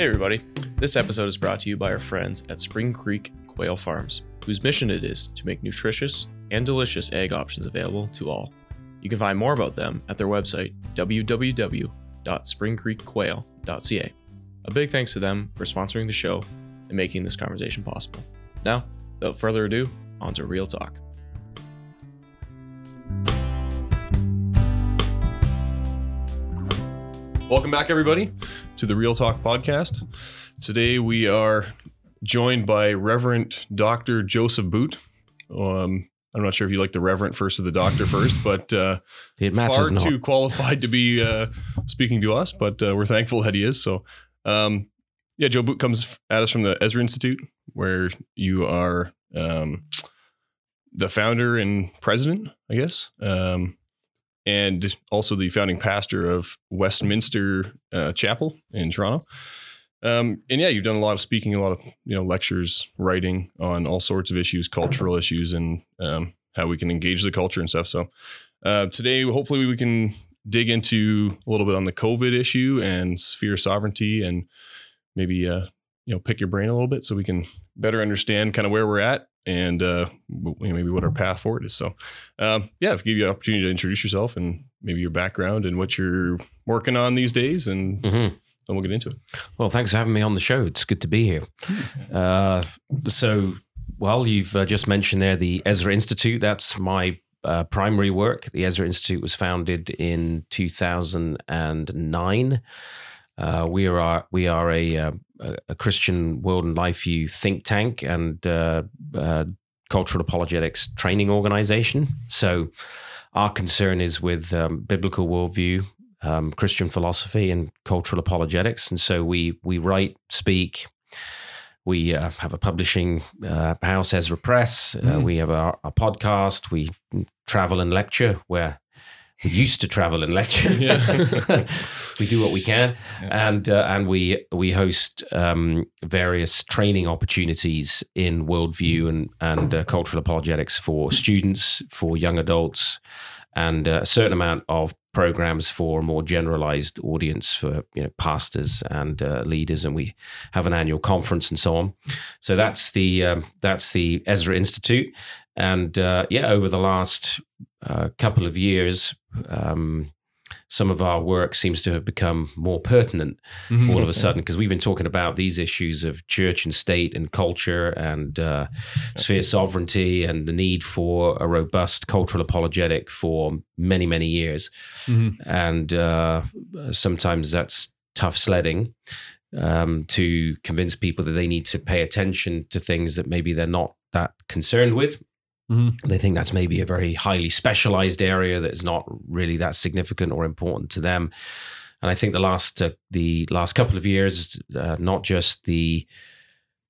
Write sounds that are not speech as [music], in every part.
Hey, everybody. This episode is brought to you by our friends at Spring Creek Quail Farms, whose mission it is to make nutritious and delicious egg options available to all. You can find more about them at their website, www.springcreekquail.ca. A big thanks to them for sponsoring the show and making this conversation possible. Now, without further ado, on to Real Talk. Welcome back, everybody, to the Real Talk podcast. Today we are joined by Reverend Dr. Joseph Boot. Um, I'm not sure if you like the Reverend first or the Doctor first, but uh, It far not. too qualified to be uh, speaking to us. But uh, we're thankful that he is. So, um, yeah, Joe Boot comes at us from the Ezra Institute, where you are um, the founder and president, I guess. Um, and also the founding pastor of Westminster uh, Chapel in Toronto. Um, and yeah, you've done a lot of speaking, a lot of you know lectures, writing on all sorts of issues, cultural issues, and um, how we can engage the culture and stuff. So uh, today, hopefully, we can dig into a little bit on the COVID issue and sphere sovereignty, and maybe uh, you know pick your brain a little bit so we can better understand kind of where we're at and uh, w- you know, maybe what our path forward is. So, um, yeah, if give you an opportunity to introduce yourself and maybe your background and what you're working on these days, and hmm then we'll get into it. Well, thanks for having me on the show. It's good to be here. [laughs] Uh, so, well, you've uh, just mentioned there the Ezra Institute. That's my uh, primary work. The Ezra Institute was founded in 2009. Uh, we are we are a, uh, a a Christian world and life view think tank and uh, uh, cultural apologetics training organization. So, our concern is with um, biblical worldview, um, Christian philosophy and cultural apologetics. And so we we write, speak. We uh, have a publishing uh, house, Ezra Press. Uh, Mm. We have our, our podcast. We travel and lecture. Where used to travel and lecture. [laughs] Yeah. [laughs] we do what we can, Yeah. and uh, and we we host um, various training opportunities in worldview and and uh, cultural apologetics for students, for young adults, and uh, a certain amount of programs for a more generalized audience for you know pastors and uh, leaders and we have an annual conference and so on so that's the um, that's the Ezra Institute and uh, yeah over the last uh, couple of years um, some of our work seems to have become more pertinent all of a [laughs] sudden because we've been talking about these issues of church and state and culture and uh, sphere sovereignty and the need for a robust cultural apologetic for many many years. Mhm. and uh, sometimes that's tough sledding um, to convince people that they need to pay attention to things that maybe they're not that concerned with Mhm. they think that's maybe a very highly specialized area that is not really that significant or important to them. And I think the last uh, the last couple of years, uh, not just the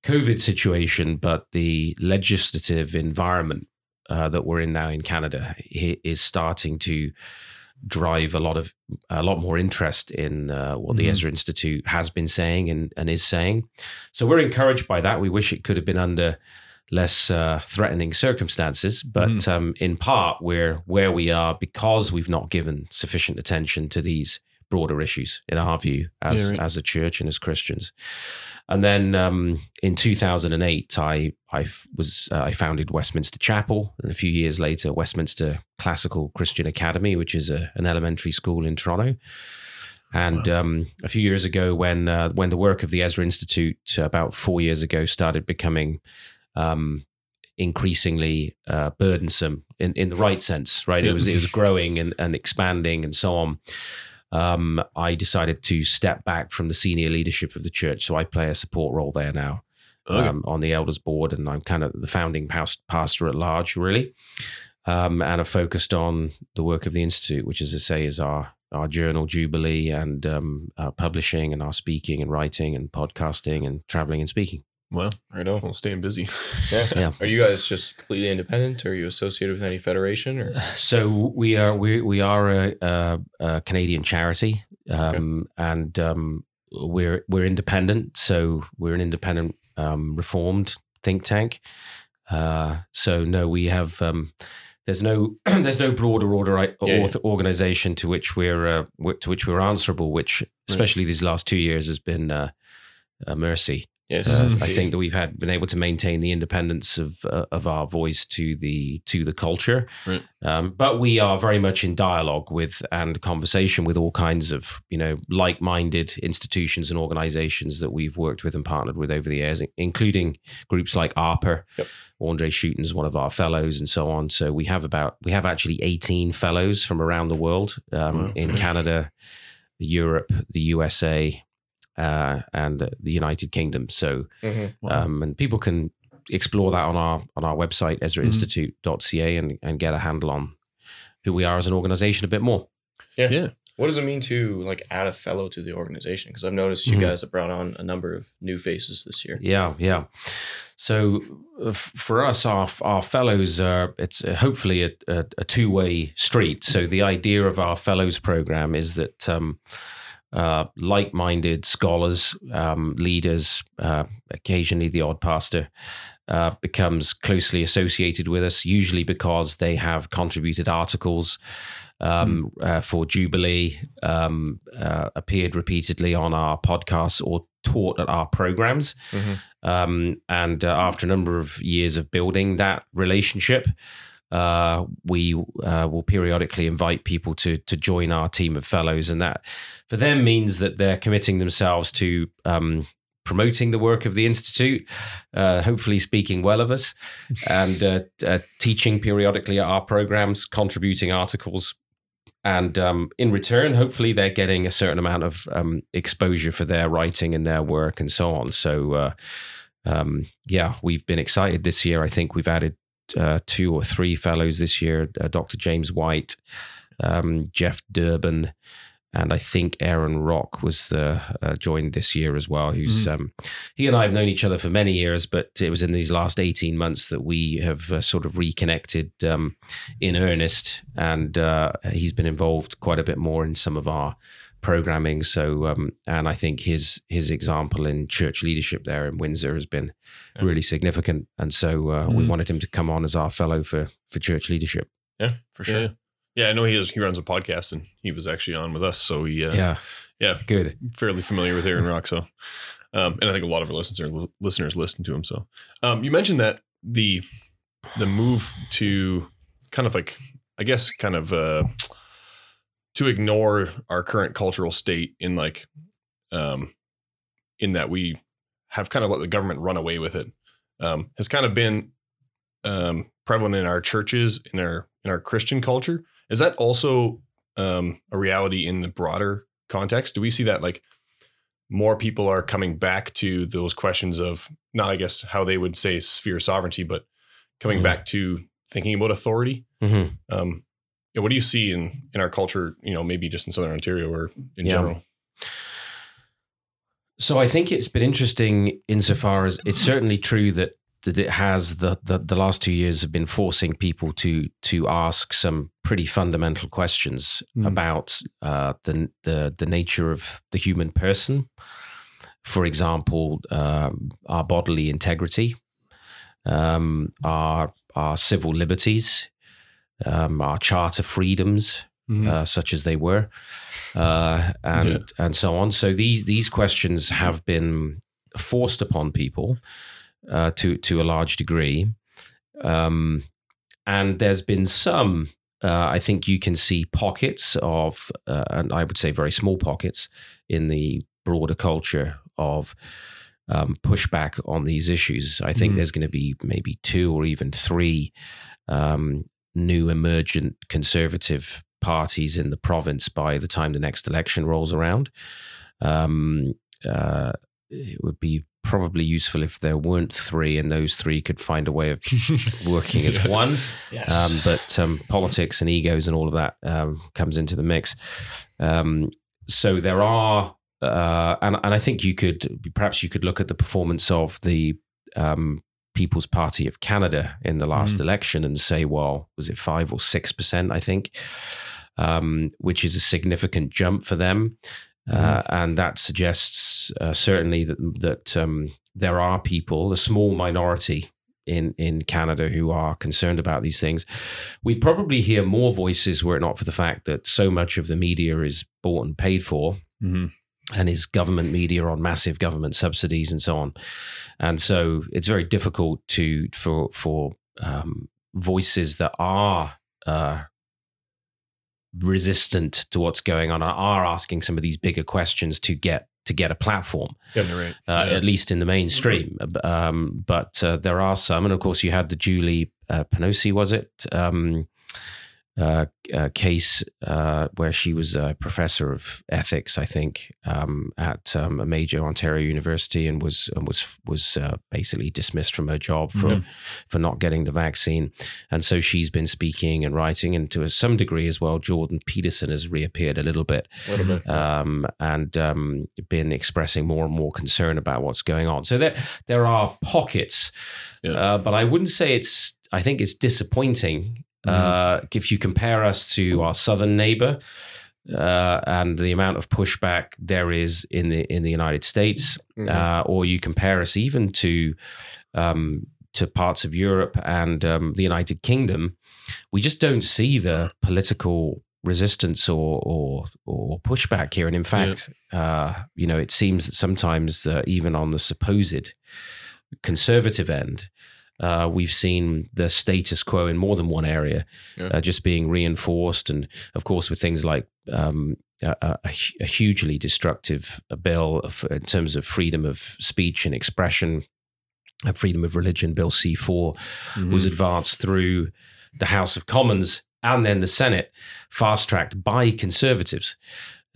COVID situation, but the legislative environment uh, that we're in now in Canada is starting to drive a lot of a lot more interest in uh, what the Mhm. Ezra Institute has been saying and, and is saying. So we're encouraged by that. We wish it could have been under less uh, threatening circumstances, but um, in part we're where we are because we've not given sufficient attention to these broader issues in our view as Yeah, right. as a church and as Christians. And then um, in 2008, I I was uh, I founded Westminster Chapel, and a few years later, Westminster Classical Christian Academy, which is a, an elementary school in Toronto. And um, a few years ago, when uh, when the work of the Ezra Institute about four years ago started becoming um, increasingly uh, burdensome in, in the right sense, right? It was it was growing and, and expanding and so on. Um, I decided to step back from the senior leadership of the church, so I play a support role there now Okay. um, on the elders board, and I'm kind of the founding past- pastor at large, really. Um, and are focused on the work of the institute, which, as I say, is our our journal jubilee and um, publishing and our speaking and writing and podcasting and traveling and speaking. Well, Right on. well, staying busy. Yeah. [laughs] Yeah. Are you guys just completely independent? Or are you associated with any federation? Or [sighs] So we are we we are a, a, a Canadian charity, um, and um, we're we're independent. So we're an independent um, reformed think tank. Uh, so no, we have um, there's no [clears throat] there's no broader order Yeah, yeah. organization to which we're uh, to which we're answerable. Which especially these last two years has been uh, a mercy. Yes. Uh, Mhm. I think that we've had been able to maintain the independence of uh, of our voice to the to the culture, Right. um, but we are very much in dialogue with and conversation with all kinds of you know like minded institutions and organisations that we've worked with and partnered with over the years, including groups like ARPA. Yep. Andre Schutten's one of our fellows, and so on. So we have about we have actually eighteen fellows from around the world um, Wow. in Canada, Europe, the USA, uh, and the United Kingdom. So Mhm. Wow. um, and people can explore that on our on our website Mm-hmm. ezrainstitute.ca and, and get a handle on who we are as an organization a bit more. yeah. Yeah. What does it mean to like add a fellow to the organization? Because I've noticed you Mhm. guys have brought on a number of new faces this year. Yeah, yeah. So uh, f- for us, our our fellows are it's uh, hopefully a, a, a two way street. So the idea of our fellows program is that um, uh, like minded scholars, um, leaders, uh, occasionally the odd pastor. Uh, becomes closely associated with us, usually because they have contributed articles um, uh, for Jubilee, um, uh, appeared repeatedly on our podcasts or taught at our programs. Mhm. Um, and uh, after a number of years of building that relationship, uh, we uh, will periodically invite people to to join our team of fellows, and that for them means that they're committing themselves to um, promoting the work of the institute, uh, hopefully speaking well of us, [laughs] and uh, uh, teaching periodically at our programs, contributing articles. And um, in return, hopefully, they're getting a certain amount of um, exposure for their writing and their work and so on. So, uh, um, yeah, we've been excited this year. I think we've added uh, two or three fellows this year uh, Dr. James White, um, Jeff Durbin, and I think Aaron Rock was the, uh, joined this year as well. Who's um, he and I have known each other for many years, but it was in these last eighteen months that we have uh, sort of reconnected um, in earnest, and uh, he's been involved quite a bit more in some of our programming. So, um, and I think his his example in church leadership there in Windsor has been Yeah. really significant, and so uh, we Mhm. wanted him to come on as our fellow for for church leadership. Yeah, for sure. Yeah. Yeah, I know he is. He runs a podcast, and he was actually on with us, so he uh, yeah, yeah, good. fairly familiar with Aaron Rock. So, um, and I think a lot of our listeners listeners listen to him. So, um, you mentioned that the the move to kind of like I guess kind of uh, to ignore our current cultural state in like um, in that we have kind of let the government run away with it um, has kind of been um, prevalent in our churches in our in our Christian culture. Is that also um, a reality in the broader context? Do we see that like more people are coming back to those questions of not, I guess, how they would say sphere sovereignty, but coming Mhm. back to thinking about authority? hmm Um, what do you see in in our culture? You know, maybe just in Southern Ontario or in Yeah. general. So I think it's been interesting insofar as it's certainly true that that it has the, the the last two years have been forcing people to to ask some pretty fundamental questions Mm. about uh, the the the nature of the human person. For example, um, our bodily integrity, um, our our civil liberties, um, our charter freedoms, Mm. uh, such as they were, uh, and Yeah. and so on. So these these questions have been forced upon people uh, to to a large degree, um, and there's been some. Uh, I think you can see pockets of, uh, and I would say very small pockets in the broader culture of um, pushback on these issues. I think Mhm. there's going to be maybe two or even three um, new emergent conservative parties in the province by the time the next election rolls around. Um, uh, it would be probably useful if there weren't three and those three could find a way of [laughs] working as one. Yes. Um, but um, politics and egos and all of that um, comes into the mix. Um, so there are, uh, and and I think you could perhaps you could look at the performance of the um, People's Party of Canada in the last election and say, well, was it five or six percent? I think, um, which is a significant jump for them, uh, and that suggests uh, certainly that that um, there are people, a small minority in in Canada who are concerned about these things. We'd probably hear more voices were it not for the fact that so much of the media is bought and paid for. Mhm. And his government media on massive government subsidies and so on. And so it's very difficult to for for um, voices that are uh, resistant to what's going on are asking some of these bigger questions to get to get a platform, Yeah, right. uh, Yeah. at least in the mainstream. Um, but uh, there are some, and of course, you had the Julie uh, Penosi, was it? Um, uh, uh, case uh, where she was a professor of ethics, I think, um, at um, a major Ontario university, and was and was was uh, basically dismissed from her job for Mhm. for not getting the vaccine. And so she's been speaking and writing, and to some degree as well, Jordan Peterson has reappeared a little bit A little bit. um, and um, been expressing more and more concern about what's going on. So there there are pockets, Yeah. uh, but I wouldn't say it's. I think it's disappointing uh, if you compare us to our southern neighbor. Uh, and the amount of pushback there is in the in the United States, Mhm. uh, or you compare us even to um, to parts of Europe and um, the United Kingdom, we just don't see the political resistance or or, or pushback here. And in fact, uh, you know, it seems that sometimes uh, even on the supposed conservative end, uh, we've seen the status quo in more than one area Yeah. uh, just being reinforced, and of course with things like um, a, a- a hugely destructive bill of, in terms of freedom of speech and expression, and freedom of religion, Bill C four Mhm. was advanced through the House of Commons and then the Senate, fast tracked by conservatives.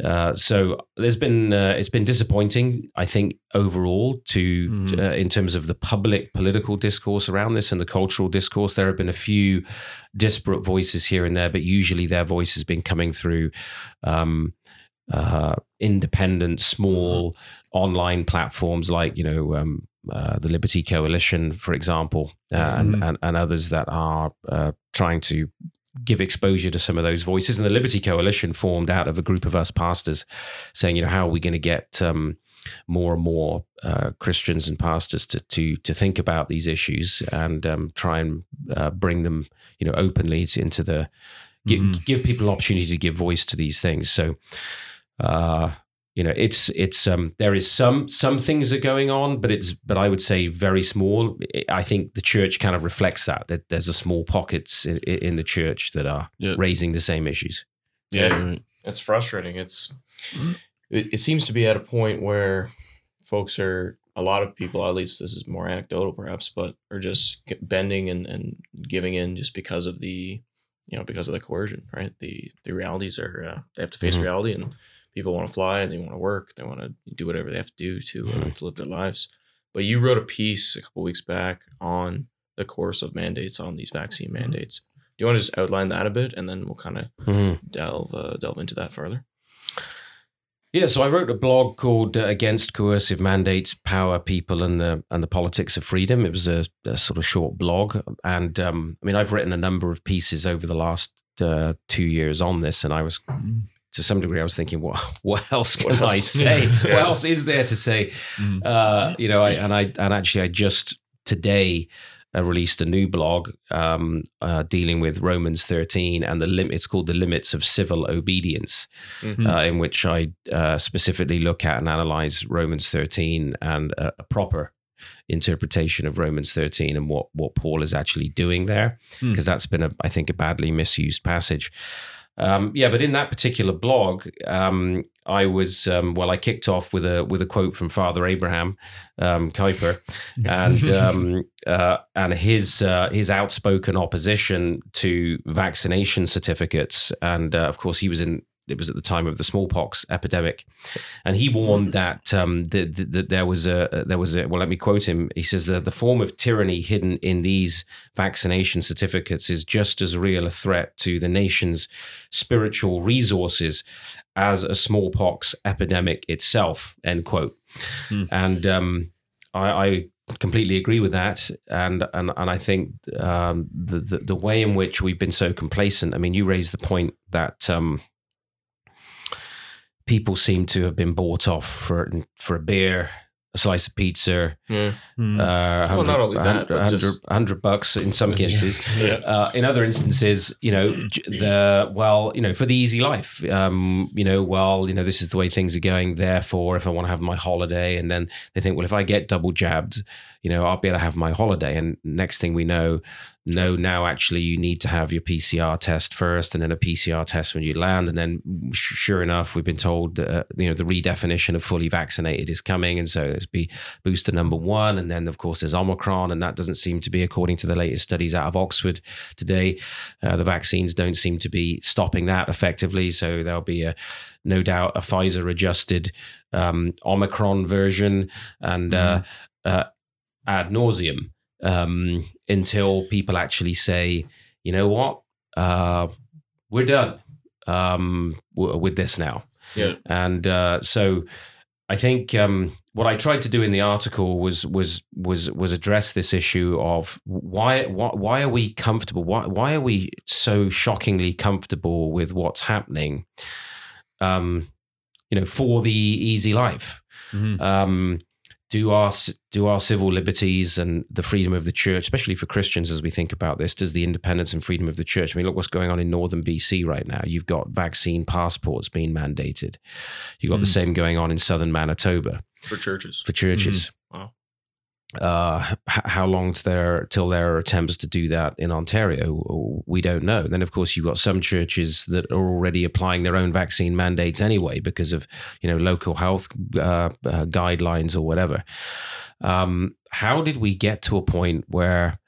Uh, so there's been uh, it's been disappointing, I think, overall to Mhm. uh, in terms of the public political discourse around this and the cultural discourse. There have been a few disparate voices here and there, but usually their voice has been coming through um, uh, independent, small online platforms like you know um, uh, the Liberty Coalition, for example, uh, and, and and others that are uh, trying to give exposure to some of those voices. And the Liberty Coalition formed out of a group of us pastors saying, you know, how are we going to get um, more and more uh, Christians and pastors to to to think about these issues and um, try and uh, bring them, you know, openly into the Mhm. give people an opportunity to give voice to these things. So. Uh, you know, it's it's um, there is some some things are going on, but it's but I would say very small. I think the church kind of reflects that that there's a small pockets in, in the church that are Yeah. raising the same issues. Yeah, Yeah. right. It's frustrating. It's it, it seems to be at a point where folks are a lot of people, at least this is more anecdotal perhaps, but are just bending and, and giving in just because of the you know because of the coercion, right? The the realities are uh, they have to face Mhm. reality, and people want to fly, they want to work, they want to do whatever they have to do to uh, Mhm. to live their lives. But you wrote a piece a couple weeks back on the coercive mandates on these vaccine mandates. Do you want to just outline that a bit, and then we'll kind of delve uh, delve into that further? Yeah, so I wrote a blog called uh, "Against Coercive Mandates: Power, People, and the and the Politics of Freedom." It was a, a sort of short blog, and um, I mean, I've written a number of pieces over the last uh, two years on this, and I was to some degree, I was thinking, what [laughs] what else can What I say? [laughs] Yeah. What else is there to say? Mhm. Uh, you know, I, and I and actually, I just today uh, released a new blog um, uh, dealing with Romans thirteen and the lim- It's called the limits of civil obedience, Mhm. uh, in which I uh, specifically look at and analyze Romans thirteen and a, a proper interpretation of Romans 13 and what what Paul is actually doing there Hmm. because that's been a I think a badly misused passage. Um, yeah, but in that particular blog, um, I was um, well. I kicked off with a with a quote from Father Abraham um, Kuyper, and [laughs] um, uh, and his uh, his outspoken opposition to vaccination certificates, and uh, of course he was in. It was at the time of the smallpox epidemic, and he warned that um, that, there was a there was a well. Let me quote him. He says that the form of tyranny hidden in these vaccination certificates is just as real a threat to the nation's spiritual resources as a smallpox epidemic itself. End quote. Hmm. And um, I, I completely agree with that, and and and I think um, the, the the way in which we've been so complacent. I mean, you raised the point that. Um, People seem to have been bought off for for a beer a slice of pizza, Yeah. Hmm. uh, Well, 100, not only that, 100, 100 just- 100 bucks in some cases. [laughs] Yeah. Uh, in other instances, you know, the well, you know, for the easy life, um, you know, well, you know, this is the way things are going. Therefore, if I want to have my holiday, and then they think, well, if I get double jabbed, you know, I'll be able to have my holiday. And next thing we know, no, now actually you need to have your PCR test first, and then a PCR test when you land, and then sure enough, we've been told, uh, you know, the redefinition of fully vaccinated is coming, and so there's be booster number one, and then of course there's Omicron, and that doesn't seem to be, according to the latest studies out of Oxford today, uh, the vaccines don't seem to be stopping that effectively. So there'll be a no doubt a Pfizer adjusted um, Omicron version, and uh, uh, ad nauseum um, until people actually say, you know what, uh, we're done um, w- with this now. Yeah. And uh, so I think um, what I tried to do in the article was was was was address this issue of why why, why are we comfortable? Why why are we so shockingly comfortable with what's happening? Um, you know, for the easy life. Mhm. Um, do our do our civil liberties and the freedom of the church, especially for Christians, as we think about this, does the independence and freedom of the church? I mean, look what's going on in northern BC right now. You've got vaccine passports being mandated. You've got the Mm. same going on in southern Manitoba For churches. for churches. Uh, how long there till there are attempts to do that in Ontario? We don't know. Then, of course, you've got some churches that are already applying their own vaccine mandates anyway because of you know local health uh, uh, guidelines or whatever. Um, how did we get to a point where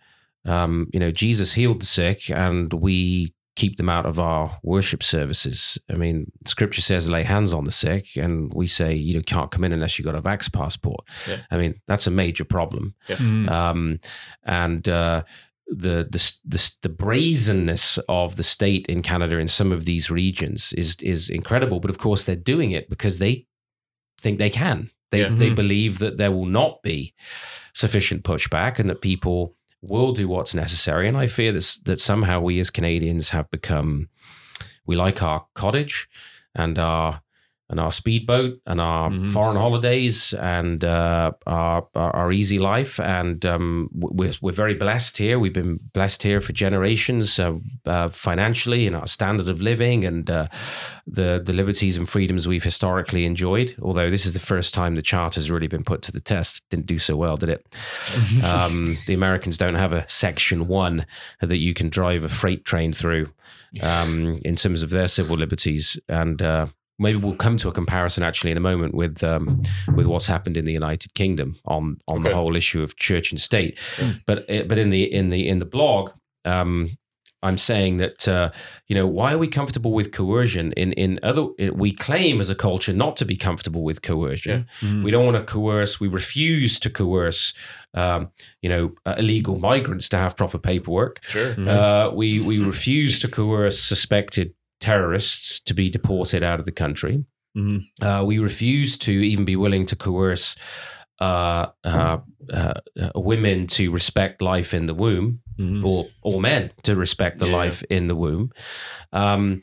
um, you know Jesus healed the sick and we keep them out of our worship services? I mean, Scripture says lay hands on the sick, and we say you know can't come in unless you've got a vax passport. Yeah. I mean, that's a major problem. Mhm. Um, and uh, the, the the the brazenness of the state in Canada in some of these regions is is incredible. But of course, they're doing it because they think they can. They Yeah. they Mhm. believe that there will not be sufficient pushback and that people will do what's necessary. And I fear that that somehow we as Canadians have become we like our cottage and our and our speedboat and our Mhm. foreign holidays and uh, our, our easy life and um, we're we're very blessed here. We've been blessed here for generations, uh, uh, financially and our standard of living and uh, the the liberties and freedoms we've historically enjoyed. Although this is the first time the charter's really been put to the test, didn't do so well, did it? [laughs] um, the Americans don't have a section one that you can drive a freight train through um, in terms of their civil liberties. And uh, maybe we'll come to a comparison actually in a moment with um, with what's happened in the United Kingdom on on the whole issue of church and state. Yeah. But uh, but in the in the in the blog. Um, I'm saying that uh, you know why are we comfortable with coercion? In in other, we claim as a culture not to be comfortable with coercion. Mhm. We don't want to coerce. We refuse to coerce, um, you know, uh, illegal migrants to have proper paperwork. Sure. Mhm. Uh, we we refuse to coerce suspected terrorists to be deported out of the country. Mhm. Uh, we refuse to even be willing to coerce uh, uh, uh, uh, women to respect life in the womb Mhm. or or men to respect the Yeah. life in the womb. Um,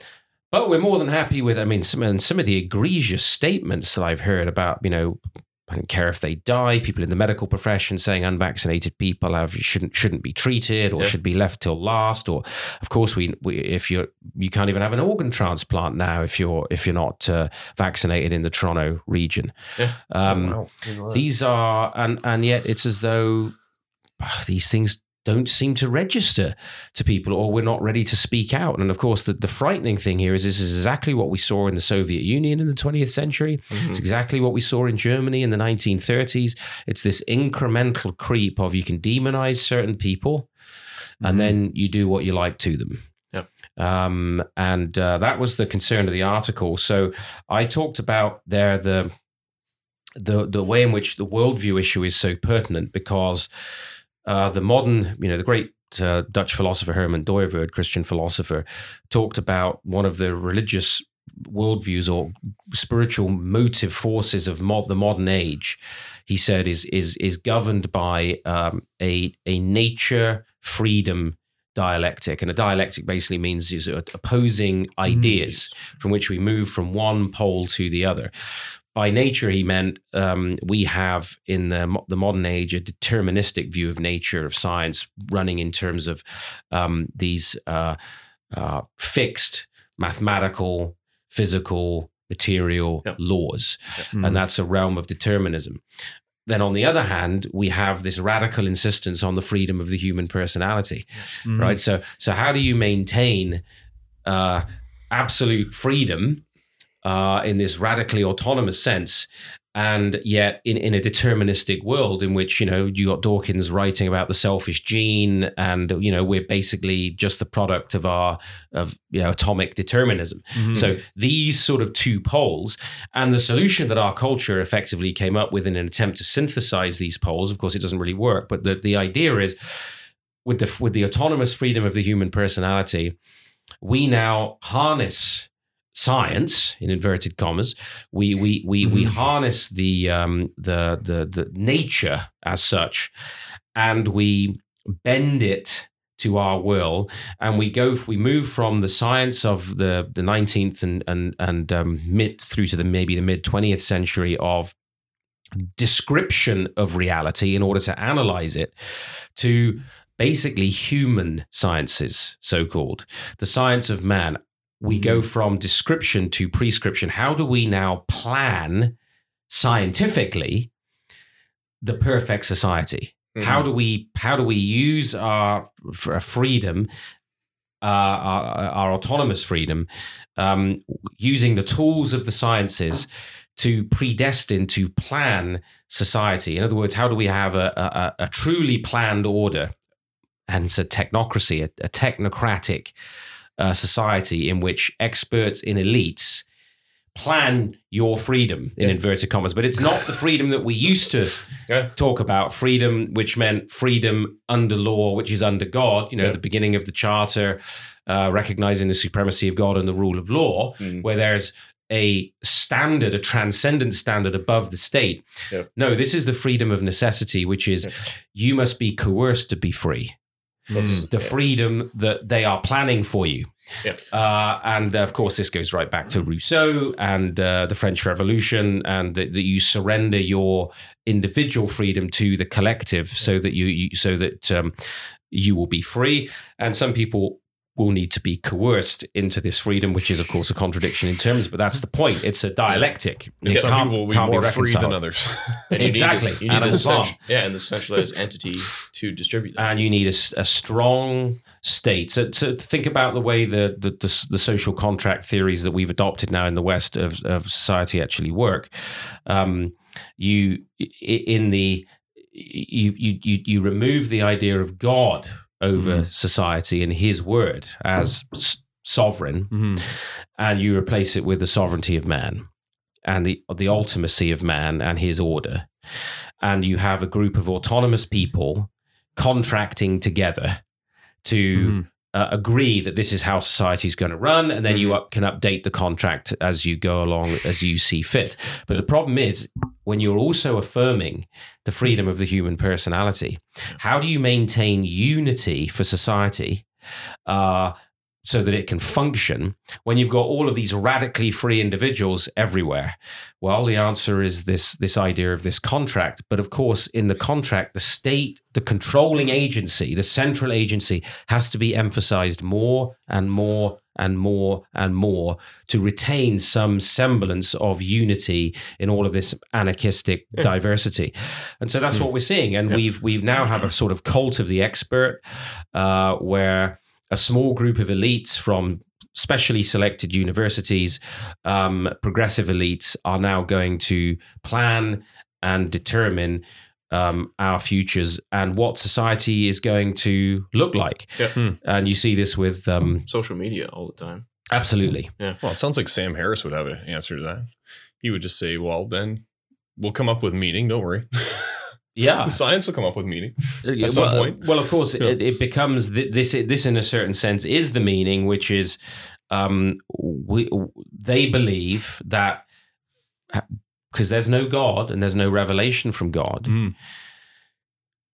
but we're more than happy with. I mean, some and some of the egregious statements that I've heard about. You know, I don't care if they die. People in the medical profession saying unvaccinated people have shouldn't shouldn't be treated or Yeah. should be left till last. Or, of course, we, we if you're you can't even have an organ transplant now if you're if you're not uh, vaccinated in the Toronto region. Yeah. Um, Oh, wow. these are and and yet it's as though ah, these things don't seem to register to people or we're not ready to speak out and of course the, the frightening thing here is this is exactly what we saw in the soviet union in the 20th century Mhm. it's exactly what we saw in germany in the 1930s it's this incremental creep of you can demonize certain people and Mhm. then you do what you like to them Yep. um, and uh, that was the concern of the article so i talked about there the the the way in which the worldview issue is so pertinent because uh, the modern, you know, the great uh, Dutch philosopher Herman Dooyeweerd, Christian philosopher, talked about one of the religious worldviews or spiritual motive forces of mod- the modern age. He said is is is governed by um, a a nature freedom dialectic, and a dialectic basically means is opposing ideas from which we move from one pole to the other. By nature, he meant um, we have in the the modern age a deterministic view of nature of science, running in terms of um, these uh, uh, fixed mathematical, physical, material Yep. laws, Mhm. and that's a realm of determinism. Then, on the other hand, we have this radical insistence on the freedom of the human personality Mhm. right? So, so how do you maintain uh, absolute freedom uh, in this radically autonomous sense, and yet in, in a deterministic world in which you know you got Dawkins writing about the selfish gene, and you know we're basically just the product of our of you know atomic determinism. Mhm. So these sort of two poles, and the solution that our culture effectively came up with in an attempt to synthesize these poles. Of course, it doesn't really work, but the, the idea is with the with the autonomous freedom of the human personality, we now harness science in inverted commas. We we we we harness the um the the the nature as such, and we bend it to our will and we go we move from the science of the the 19th and and and um, mid through to the maybe the mid 20th century of description of reality in order to analyze it to basically human sciences so called the science of man we go from description to prescription. How do we now plan scientifically the perfect society? How do we how do we use our freedom uh, our, our autonomous freedom um, using the tools of the sciences to predestine to plan society? In other words how do we have a, a, a truly planned order? And a technocracy a, a technocratic uh, society in which experts in elites plan your freedom in Yeah. inverted commas but it's not the freedom that we used to [laughs] Yeah. talk about freedom which meant freedom under law which is under god you know Yeah. the beginning of the charter uh, recognizing the supremacy of god and the rule of law Mm. where there's a standard a transcendent standard above the state no this is the freedom of necessity which is you must be coerced to be free That's- the freedom that they are planning for you. Uh, and of course, this goes right back to Rousseau and uh, the French Revolution, and that, that you surrender your individual freedom to the collective, so that you, you so that um, you will be free. And some people will need to be coerced into this freedom, which is, of course, a contradiction in terms. But that's the point. It's a dialectic. And It some can't- people will be can't more free than others. [laughs] And you need Exactly. this- you need Adam this Palm. central- yeah, and the centralized entity to distribute that. and you need a strong state. So, to think about the way the, the the the social contract theories that we've adopted now in the West of, of society actually work. Um, you in the you you you you remove the idea of God over society and His word as s- sovereign, Mhm. and you replace it with the sovereignty of man and the the ultimacy of man and his order and you have a group of autonomous people contracting together to Mhm. Uh, agree that this is how society is going to run and then you up, can update the contract as you go along as you see fit. But the problem is when you're also affirming the freedom of the human personality how do you maintain unity for society? Uh, so that it can function when you've got all of these radically free individuals everywhere? Well, the answer is this this idea of this contract. But of course, in the contract, the state, the controlling agency, the central agency has to be emphasized more and more and more and more to retain some semblance of unity in all of this anarchistic Yeah. diversity. And so that's what we're seeing. And Yeah. we've we've now have a sort of cult of the expert uh, where a small group of elites from specially selected universities, um, progressive elites, are now going to plan and determine um, our futures and what society is going to look like. Yeah. Hmm. And you see this with um, Social media all the time. absolutely. Yeah. Well, it sounds like Sam Harris would have an answer to that. He would just say, "Well, then we'll come up with meaning. Don't worry. [laughs] Yeah. the science will come up with meaning." Yeah, at some well, point. Well, of course, Yeah. it, it becomes th- this. This, in a certain sense, is the meaning, which is um, we they believe that because there's no God and there's no revelation from God, Mm.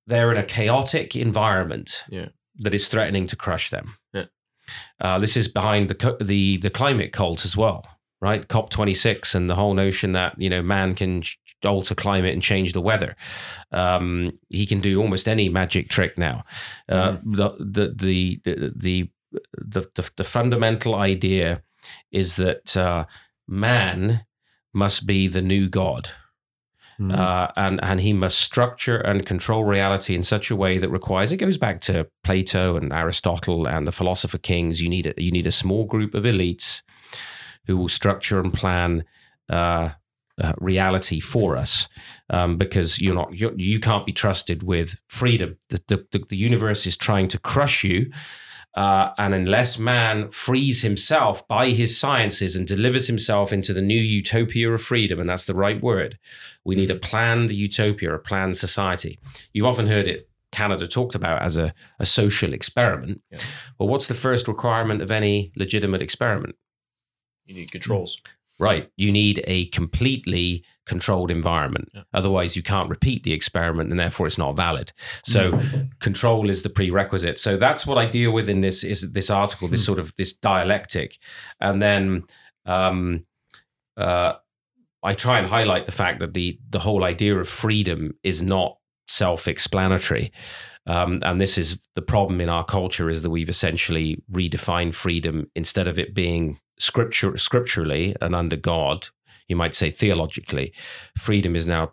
they're in a chaotic environment Yeah. that is threatening to crush them. Yeah. Uh, this is behind the the the climate cult as well. Right? COP26 and the whole notion that, you know, man can alter climate and change the weather. Um, he can do almost any magic trick now. Uh, Mm-hmm. the, the, the, the, the, the, the fundamental idea is that uh, man must be the new God. Mm-hmm. Uh, and and he must structure and control reality in such a way that requires. It goes back to Plato and Aristotle and the philosopher kings. You need a, you need a small group of elites who will structure and plan uh, uh, reality for us, um, because you're not you're, you can't be trusted with freedom. The, the the the universe is trying to crush you. Uh, and unless man frees himself by his sciences and delivers himself into the new utopia of freedom, and that's the right word, we need a planned utopia, a planned society. You've often heard it, Canada talked about as a, a social experiment. Yeah. Well, what's the first requirement of any legitimate experiment? You need controls. Right. You need a completely controlled environment. Yeah. Otherwise, you can't repeat the experiment and therefore it's not valid. So, control is the prerequisite. So, that's what I deal with in this is this article, this sort of this dialectic. And then um, uh, I try and highlight the fact that the the whole idea of freedom is not self-explanatory. Um, and this is the problem in our culture is that we've essentially redefined freedom instead of it being scripture scripturally and under God, you might say theologically, freedom is now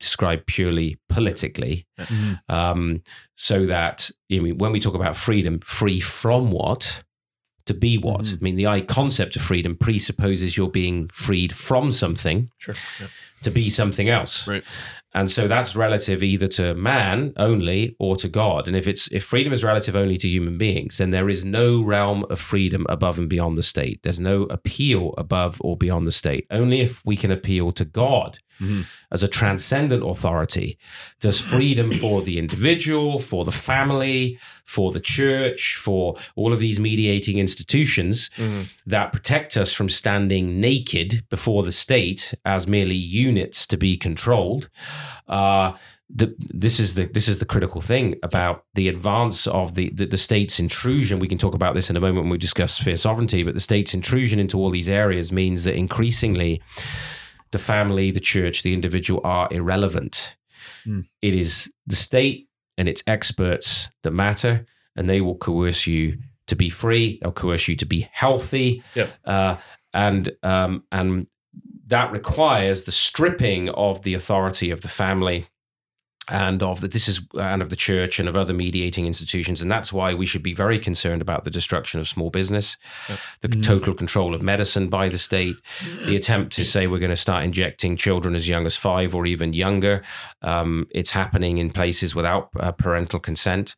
described purely politically. Mhm. Um, so that I mean, when we talk about freedom, free from what? To be what? Mhm. I mean, the I concept of freedom presupposes you're being freed from something Sure. Yeah. to be something else. Right. And so that's relative either to man only or to God. And if it's if freedom is relative only to human beings, then there is no realm of freedom above and beyond the state. There's no appeal above or beyond the state. Only if we can appeal to God Mhm. as a transcendent authority does freedom for the individual, for the family, for the church, for all of these mediating institutions Mhm. that protect us from standing naked before the state as merely units to be controlled. Uh, the, this is the this is the critical thing about the advance of the, the the state's intrusion. We can talk about this in a moment when we discuss sphere sovereignty, but the state's intrusion into all these areas means that increasingly the family, the church, the individual are irrelevant. Hmm. It is the state and its experts that matter, and they will coerce you to be free. They'll coerce you to be healthy. Yeah. Uh, and um, and that requires the stripping of the authority of the family and of the this is and of the church and of other mediating institutions and that's why we should be very concerned about the destruction of small business Yep. the Mm. total control of medicine by the state the attempt to say we're going to start injecting children as young as five or even younger um, it's happening in places without uh, parental consent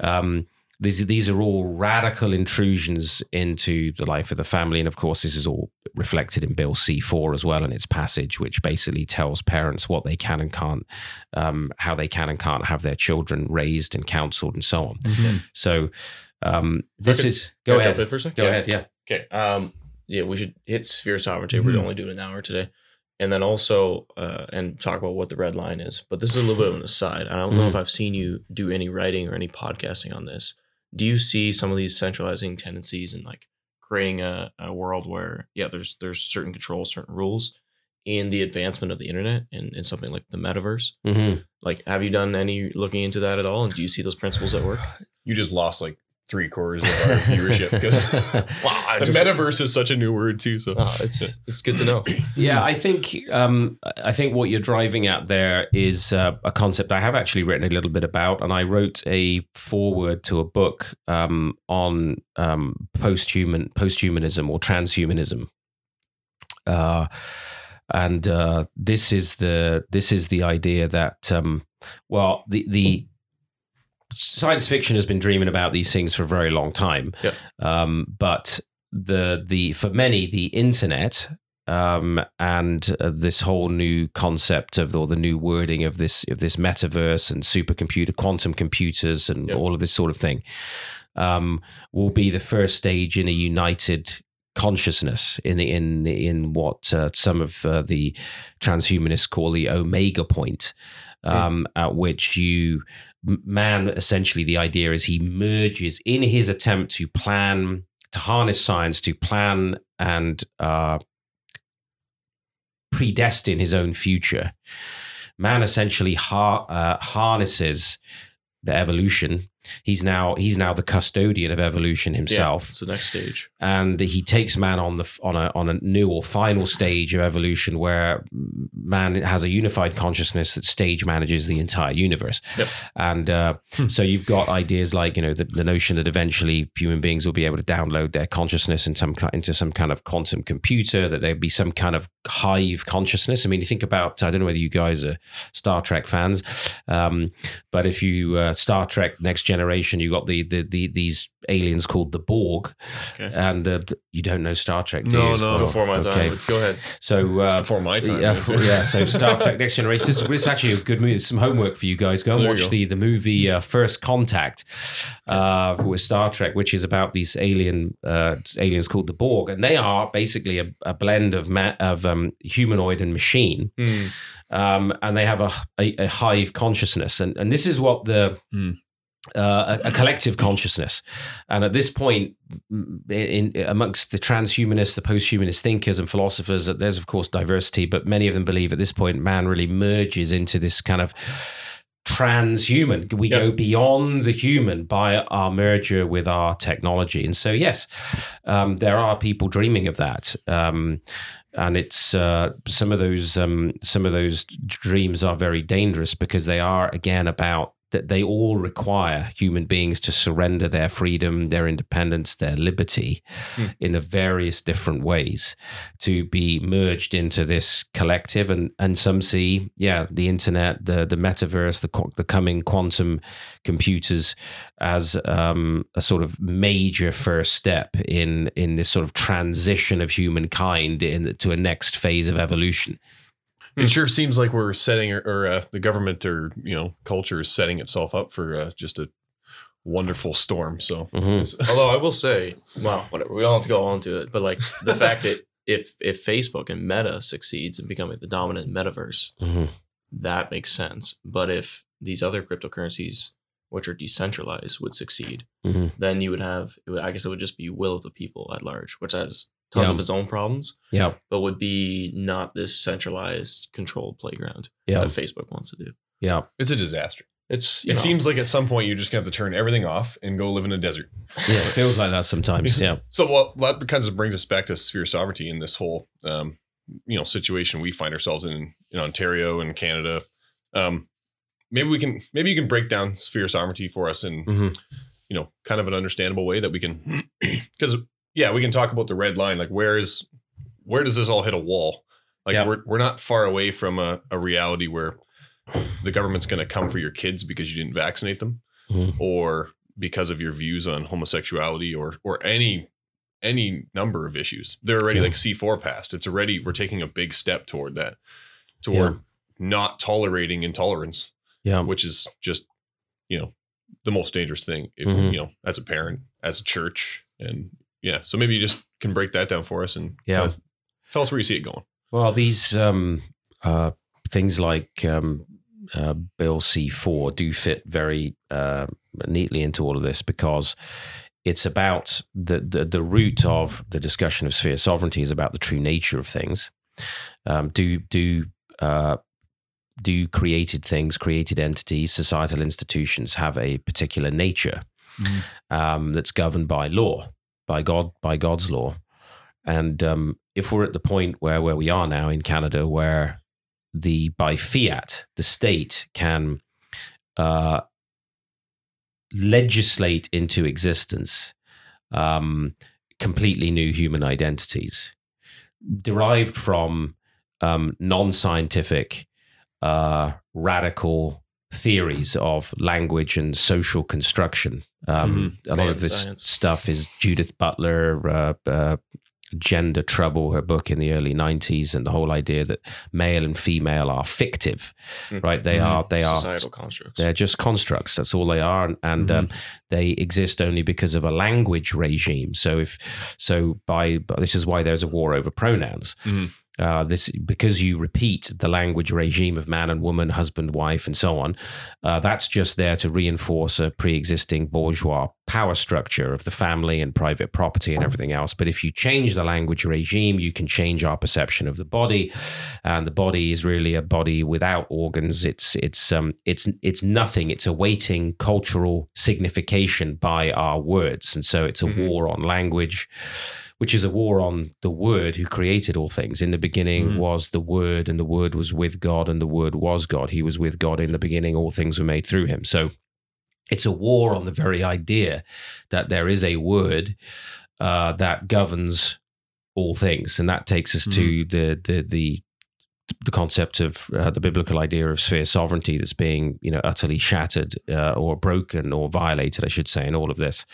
um, these, these are all radical intrusions into the life of the family. And of course, this is all reflected in Bill C4 as well in its passage, which basically tells parents what they can and can't, um, how they can and can't have their children raised and counseled and so on. Mhm. So, um, this could- is, go Can jump ahead. in for a second? Go Yeah. ahead. Yeah. Okay. Um, yeah, we should hit sphere sovereignty. We're Mhm. only doing an hour today. And then also, uh, and talk about what the red line is. But this is a little bit of an aside. I don't know Mhm. if I've seen you do any writing or any podcasting on this. Do you see some of these centralizing tendencies and like creating a, a world where, yeah, there's there's certain controls, certain rules in the advancement of the internet and, and something like the metaverse? hmm Like, have you done any looking into that at all? And do you see those principles at work? You just lost like three quarters of our viewership [laughs] because Wow, I the just- metaverse is such a new word too. So Oh, it's it's good to know. [clears throat] Yeah, I think um, I think what you're driving at there is uh, a concept I have actually written a little bit about, and I wrote a foreword to a book um, on um, post-human post-humanism or transhumanism. Uh, and uh, this is the this is the idea that um, well the the science fiction has been dreaming about these things for a very long time, Yeah. um, but the the for many the internet um, and uh, this whole new concept of or the new wording of this of this metaverse and supercomputer quantum computers and Yep. all of this sort of thing um, will be the first stage in a united consciousness in the in in what uh, some of uh, the transhumanists call the omega point um, at which you man essentially the idea is he merges in his attempt to plan to harness science to plan and uh, predestine his own future. Man essentially uh, harnesses the evolution. He's now he's now the custodian of evolution himself It's the next stage. and he takes man on the on a on a new or final stage of evolution where man has a unified consciousness that stage manages the entire universe Yep. and uh, so you've got ideas like you know the, the notion that eventually human beings will be able to download their consciousness in some into some kind of quantum computer that there'd be some kind of hive consciousness i mean you think about i don't know whether you guys are star trek fans um, but if you uh, star trek next generation you got the, the the these aliens called the borg Okay. and uh, you don't know Star Trek. No, no. Before my time. Okay. but Go ahead. So uh, Before my time. yeah, yeah. So [laughs] Star Trek Next Generation. This, this is actually a good movie. It's some homework for you guys. Go and There watch the the movie uh, First Contact uh, with Star Trek, which is about these alien uh, aliens called the Borg, and they are basically a, a blend of ma- of um, humanoid and machine. Hmm. Um, and they have a, a, a hive consciousness, and and this is what the Hmm. Uh, a, a collective consciousness. And at this point, in, in amongst the transhumanists, the posthumanist thinkers and philosophers, that there's of course diversity, but many of them believe at this point man really merges into this kind of transhuman. We Yep. go beyond the human by our merger with our technology. And so, yes, um, there are people dreaming of that. Um, and it's uh, some of those um, some of those dreams are very dangerous because they are again about that they all require human beings to surrender their freedom, their independence, their liberty Hmm. in the various different ways to be merged into this collective. And and some see, yeah, the internet, the the metaverse, the the coming quantum computers as um, a sort of major first step in in this sort of transition of humankind in, to a next phase of evolution. It sure seems like we're setting, or, or uh, the government or you know culture is setting itself up for uh, just a wonderful storm. So Mhm. [laughs] Although I will say, well, whatever. We don't have to go on to it, but like the [laughs] fact that if if Facebook and Meta succeeds in becoming the dominant metaverse, Mhm. that makes sense. But if these other cryptocurrencies, which are decentralized, would succeed, Mhm. then you would have. I guess it would just be will of the people at large, which has tons Yeah. of its own problems, Yeah, but would be not this centralized, controlled playground yeah, that Facebook wants to do. yeah. it's a disaster. It's It know, seems like at some point you're just gonna have to turn everything off and go live in a desert. Yeah, it feels like that sometimes. Yeah. [laughs] So well, that kind of brings us back to sphere sovereignty in this whole um, you know situation we find ourselves in in Ontario and Canada. Um, maybe we can maybe you can break down sphere sovereignty for us in Mhm. you know kind of an understandable way that we can [clears throat] because yeah we can talk about the red line like where is where does this all hit a wall like Yeah. we're we're not far away from a, a reality where the government's going to come for your kids because you didn't vaccinate them Mhm. or because of your views on homosexuality or or any any number of issues. They're already Yeah. like C4 passed. It's already we're taking a big step toward that. Toward not tolerating intolerance, Yeah. which is just, you know, the most dangerous thing if Mhm. you know, as a parent, as a church and yeah. So maybe you just can break that down for us and Yeah. kinda tell us where you see it going. Well, these um, uh, things like um, uh, Bill C4 do fit very uh, neatly into all of this because it's about the, the the root of the discussion of sphere sovereignty is about the true nature of things. Um, do do uh, do created things, created entities, societal institutions have a particular nature um, that's governed by law, by God, by God's law, and um, if we're at the point where where we are now in Canada, where the by fiat the state can uh, legislate into existence um, completely new human identities derived from um, non-scientific uh, radical theories of language and social construction. Um, A lot of this science. stuff is Judith Butler, uh, uh, Gender Trouble, her book in the early '90s, and the whole idea that male and female are fictive, Mhm. right? They Mhm. are they are societal constructs. they're just constructs. That's all they are, and, and um, they exist only because of a language regime. So if so, by this is why there's a war over pronouns. Uh, this because you repeat the language regime of man and woman, husband, wife, and so on. Uh, that's just there to reinforce a pre-existing bourgeois power structure of the family and private property and everything else. But if you change the language regime, you can change our perception of the body, and the body is really a body without organs. It's it's um it's it's nothing. It's awaiting cultural signification by our words, and so it's a Mhm. war on language which is a war on the word who created all things. In the beginning Mhm. was the word, and the word was with God, and the word was God. He was with God in the beginning, all things were made through him. So it's a war on the very idea that there is a word uh, that governs all things. And that takes us to the the the the concept of uh, the biblical idea of sphere sovereignty that's being you know utterly shattered uh, or broken or violated, I should say, in all of this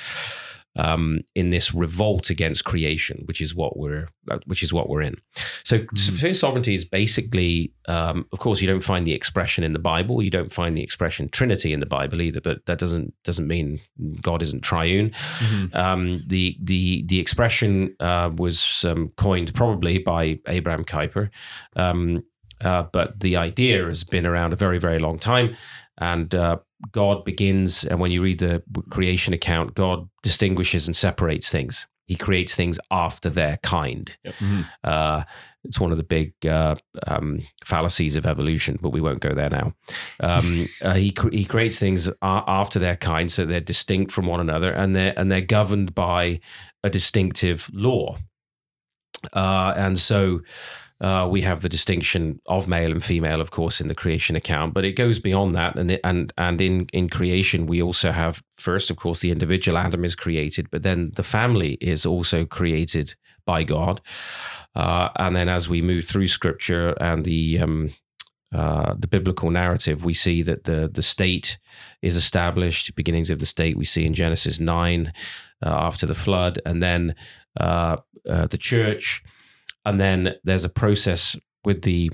um, in this revolt against creation, which is what we're uh, which is what we're in. So sphere sovereignty is basically, um, of course, you don't find the expression in the Bible. You don't find the expression Trinity in the Bible either. But that doesn't doesn't mean God isn't triune. Mhm. Um, the the the expression uh, was um, coined probably by Abraham Kuyper, um, uh, but the idea has been around a very very long time, and uh, God begins. And when you read the creation account, God distinguishes and separates things. He creates things after their kind. Mhm. Uh, it's one of the big uh, um, fallacies of evolution, but we won't go there now. Um, [laughs] uh, he cr- he creates things a- after their kind, so they're distinct from one another, and they're and they're governed by a distinctive law. Uh, and so uh, we have the distinction of male and female, of course, in the creation account, but it goes beyond that. And and and in in creation, we also have first, of course, the individual Adam is created, but then the family is also created by God. Uh, and then as we move through Scripture and the um, uh, the biblical narrative, we see that the the state is established. Beginnings of the state we see in Genesis nine uh, after the flood, and then uh, uh, the church, and then there's a process with the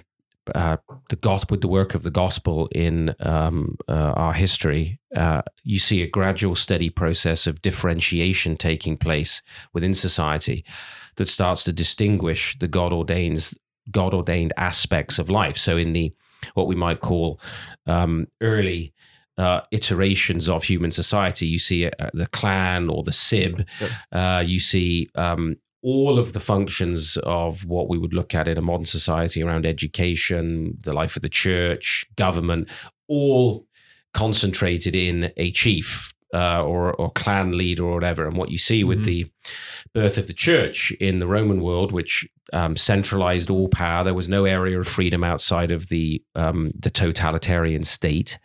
uh, the gospel, with the work of the gospel in um, uh, our history. Uh, you see a gradual, steady process of differentiation taking place within society that starts to distinguish the God ordains God ordained aspects of life. So in the what we might call um, early uh, iterations of human society, you see uh, the clan or the sib. Uh, you see um, all of the functions of what we would look at in a modern society around education, the life of the church, government, all concentrated in a chief uh, or, or clan leader or whatever. And what you see with Mhm. the birth of the church in the Roman world, which um, centralized all power, there was no area of freedom outside of the um, the totalitarian state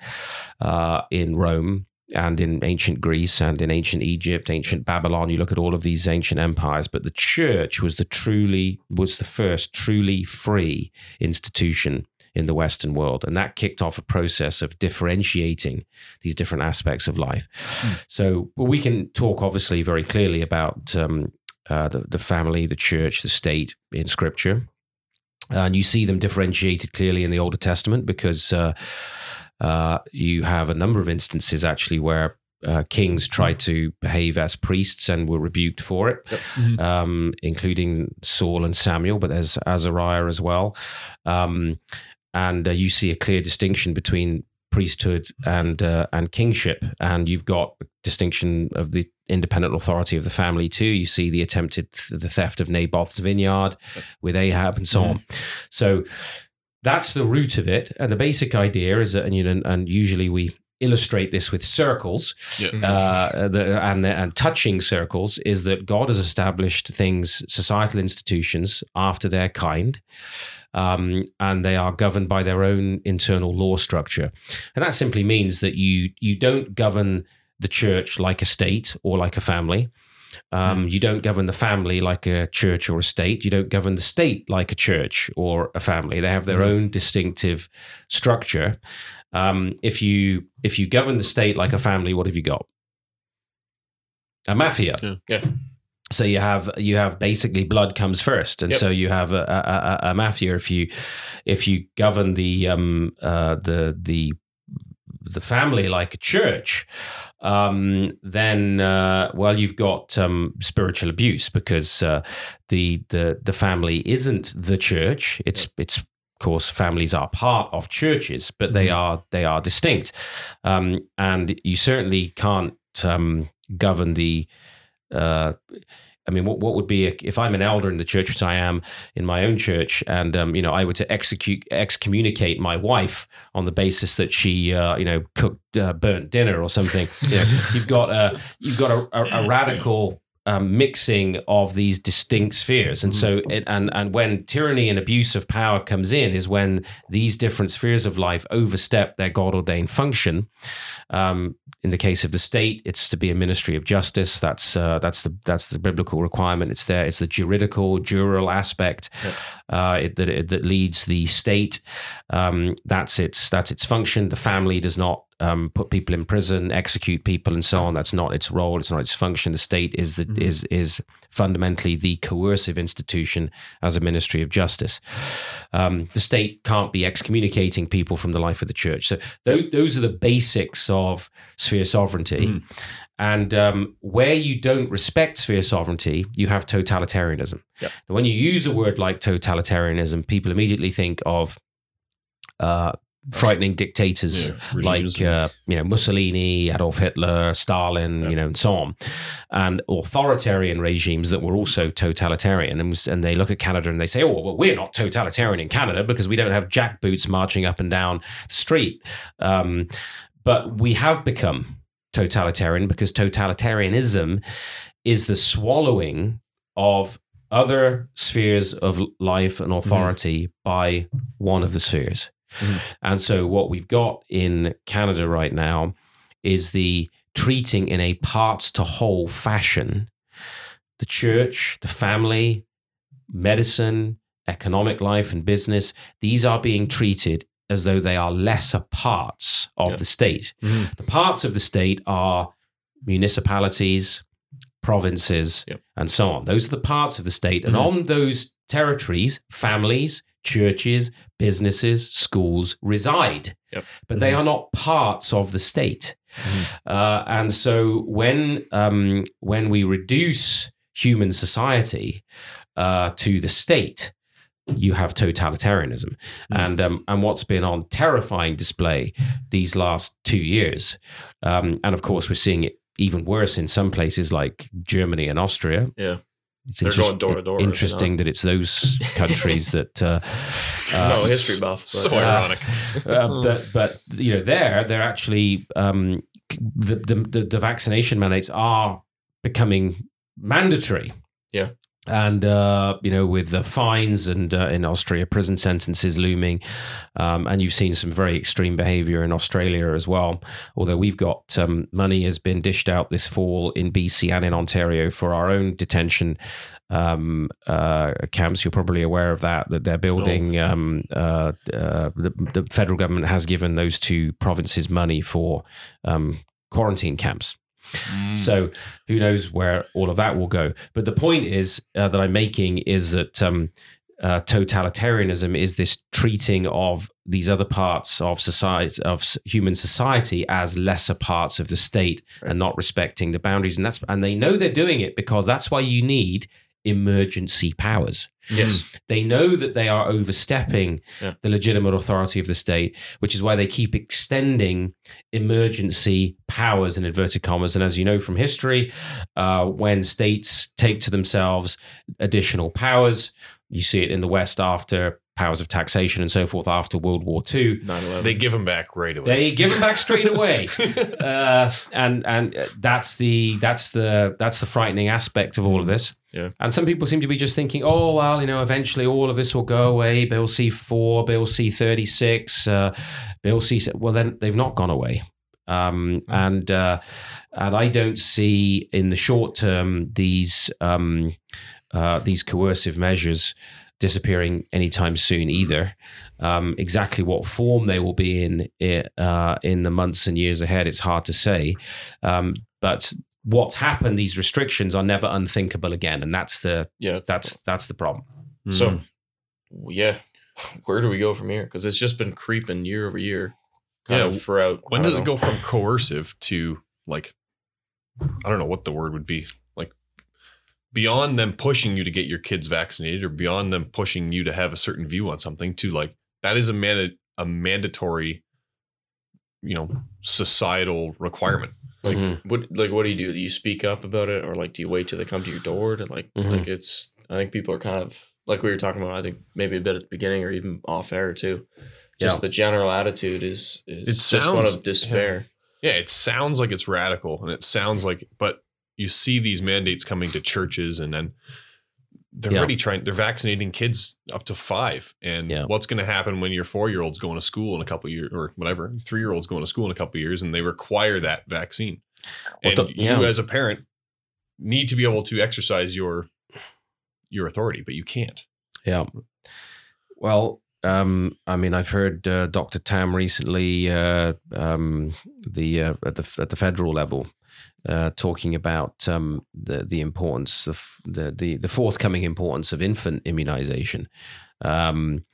uh, in Rome and in ancient Greece and in ancient Egypt, ancient Babylon. You look at all of these ancient empires, but the church was the truly was the first truly free institution in the Western world, and that kicked off a process of differentiating these different aspects of life. Hmm. So we can talk obviously very clearly about um, uh, the the family, the church, the state in Scripture. And you see them differentiated clearly in the Older Testament because uh, uh, you have a number of instances actually where uh, kings tried to behave as priests and were rebuked for it, Mhm. um, including Saul and Samuel, but there's Azariah as well. Um, and uh, you see a clear distinction between priesthood and uh, and kingship, and you've got a distinction of the independent authority of the family too. You see the attempted the theft of Naboth's vineyard with Ahab and so on. So that's the root of it, and the basic idea is that, and you know, and usually we illustrate this with circles uh, the, and and touching circles is that God has established things, societal institutions after their kind, um, and they are governed by their own internal law structure, and that simply means that you you don't govern the church like a state or like a family. Um, You don't govern the family like a church or a state. You don't govern the state like a church or a family. They have their Mhm. own distinctive structure. Um, if you if you govern the state like a family, what have you got? A mafia. Yeah. Yeah. So you have you have basically blood comes first, and Yep. so you have a, a, a, a mafia. If you if you govern the um uh the the the family like a church, um, then uh, well, you've got um, spiritual abuse because uh, the the the family isn't the church. It's it's of course families are part of churches, but they are they are distinct, um, and you certainly can't um, govern the. Uh, I mean, what, what would be a, if I'm an elder in the church, which I am in my own church, and um, you know, I were to execute excommunicate my wife on the basis that she, uh, you know, cooked uh, burnt dinner or something. You know, [laughs] you've got a you've got a, a, a radical um, mixing of these distinct spheres, and so it, and and when tyranny and abuse of power comes in, is when these different spheres of life overstep their God ordained function. Um, in the case of the state, it's to be a ministry of justice. That's uh, that's the that's the biblical requirement. It's there. It's the juridical, jural aspect uh, it, that it, that leads the state. Um, that's its that's its function. The family does not um, put people in prison, execute people, and so on. That's not its role. It's not its function. The state is the is is fundamentally the coercive institution as a ministry of justice. Um, the state can't be excommunicating people from the life of the church. So th- those are the basics of sphere sovereignty. And um, where you don't respect sphere sovereignty, you have totalitarianism. Yep. When you use a word like totalitarianism, people immediately think of uh, frightening dictators Yeah, like uh, you know Mussolini, Adolf Hitler, Stalin, you know, and so on, and authoritarian regimes that were also totalitarian. And, and they look at Canada and they say, "Oh, well, we're not totalitarian in Canada because we don't have jackboots marching up and down the street." Um, but we have become totalitarian because totalitarianism is the swallowing of other spheres of life and authority by one of the spheres. Mhm. And so, what we've got in Canada right now is the treating in a parts to whole fashion the church, the family, medicine, economic life, and business. These are being treated as though they are lesser parts of Yeah. the state. Mhm. The parts of the state are municipalities, provinces, Yep. and so on. Those are the parts of the state. And Mhm. on those territories, families, churches, businesses, schools reside. Yep. But they Mhm. are not parts of the state. Mhm. Uh, and so when um, when we reduce human society uh, to the state, you have totalitarianism. Mm. And um, and what's been on terrifying display these last two years, um, and of course we're seeing it even worse in some places like Germany and Austria. Yeah. It's They're interest- going door to door, Interesting that it's those countries [laughs] that. Uh, uh, no history buff. But, So uh, ironic. [laughs] uh, but but you know there they're actually um, the the the vaccination mandates are becoming mandatory. Yeah. And uh, you know, with the fines and uh, in Austria, prison sentences looming, um, and you've seen some very extreme behaviour in Australia as well. Although we've got um, money has been dished out this fall in BC and in Ontario for our own detention um, uh, camps. You're probably aware of that. That they're building. Um, uh, uh, the, the federal government has given those two provinces money for um, quarantine camps. Mm. So who knows where all of that will go? But the point is uh, that I'm making is that um, uh, totalitarianism is this treating of these other parts of society of human society as lesser parts of the state Right. and not respecting the boundaries. And that's and they know they're doing it because that's why you need emergency powers. Yes. They know that they are overstepping Yeah. the legitimate authority of the state, which is why they keep extending emergency powers in inverted commas. And as you know from history, uh, when states take to themselves additional powers, you see it in the West after powers of taxation and so forth after World War II. 9/11. They give them back right away. They give them back straight away, [laughs] uh, and and that's the that's the that's the frightening aspect of all of this. Yeah. And some people seem to be just thinking, oh well, you know, eventually all of this will go away. Bill C four, Bill C thirty six, uh, Bill C. Well, then they've not gone away. Um, and uh, and I don't see in the short term these um, uh, these coercive measures disappearing anytime soon either. Um, exactly what form they will be in uh, in the months and years ahead, it's hard to say. Um, but what's happened, these restrictions are never unthinkable again, and that's the yeah. It's, that's that's the problem. so. Mm. Yeah. [laughs] Where do we go from here? Because it's just been creeping year over year, kind Yeah, of throughout. when I don't does it go from coercive to like I don't know what the word would be like beyond them pushing you to get your kids vaccinated or beyond them pushing you to have a certain view on something to like that is a man a mandatory you know societal requirement Like Mhm. what like what do you do? Do you speak up about it or like do you wait till they come to your door to like Mhm. like it's I think people are kind of like we were talking about, I think maybe a bit at the beginning or even off air too. Just Yeah. the general attitude is is It just one of despair. yeah it sounds like it's radical and it sounds like but you see these mandates coming to churches and then they're Yeah. already trying they're vaccinating kids up to five and Yeah. what's going to happen when your four year old's going to school in a couple years or whatever three year old's going to school in a couple years and they require that vaccine Well, and the- yeah. you as a parent need to be able to exercise your your authority but you can't Yeah. Well, um, I mean, I've heard uh, Dr. Tam recently, uh, um, the uh, at the at the federal level, uh, talking about um, the the importance of the, the the forthcoming importance of infant immunization, um,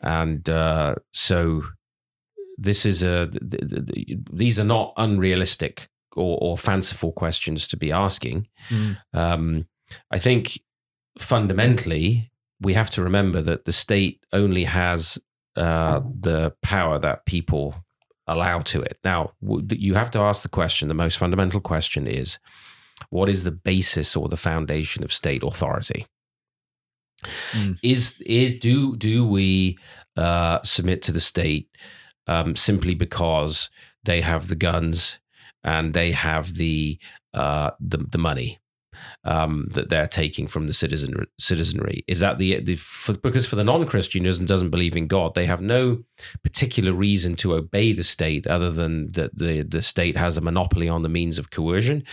and uh, so this is a th- th- th- these are not unrealistic or, or fanciful questions to be asking. Um, I think fundamentally, we have to remember that the state only has uh, the power that people allow to it. Now, you have to ask the question the most fundamental question is what is the basis or the foundation of state authority? Mm. Is, is do do we uh, submit to the state um, simply because they have the guns and they have the uh, the, the money um, that they're taking from the citizen citizenry. Is that the, the for, because for the non-Christian who doesn't, believe in God, they have no particular reason to obey the state other than that the the state has a monopoly on the means of coercion,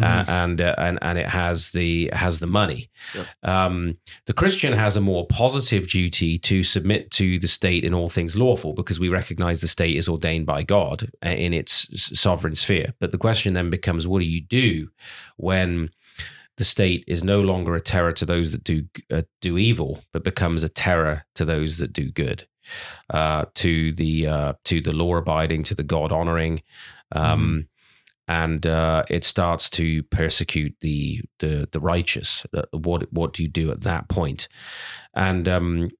uh, and uh, and and it has the has the money. Yep. Um, the Christian has a more positive duty to submit to the state in all things lawful because we recognize the state is ordained by God uh, in its sovereign sphere. But the question then becomes, what do you do when the state is no longer a terror to those that do uh, do evil, but becomes a terror to those that do good, uh, to the uh, to the law abiding, to the God honoring, um, and uh, it starts to persecute the the the righteous. Uh, What what do you do at that point? And um,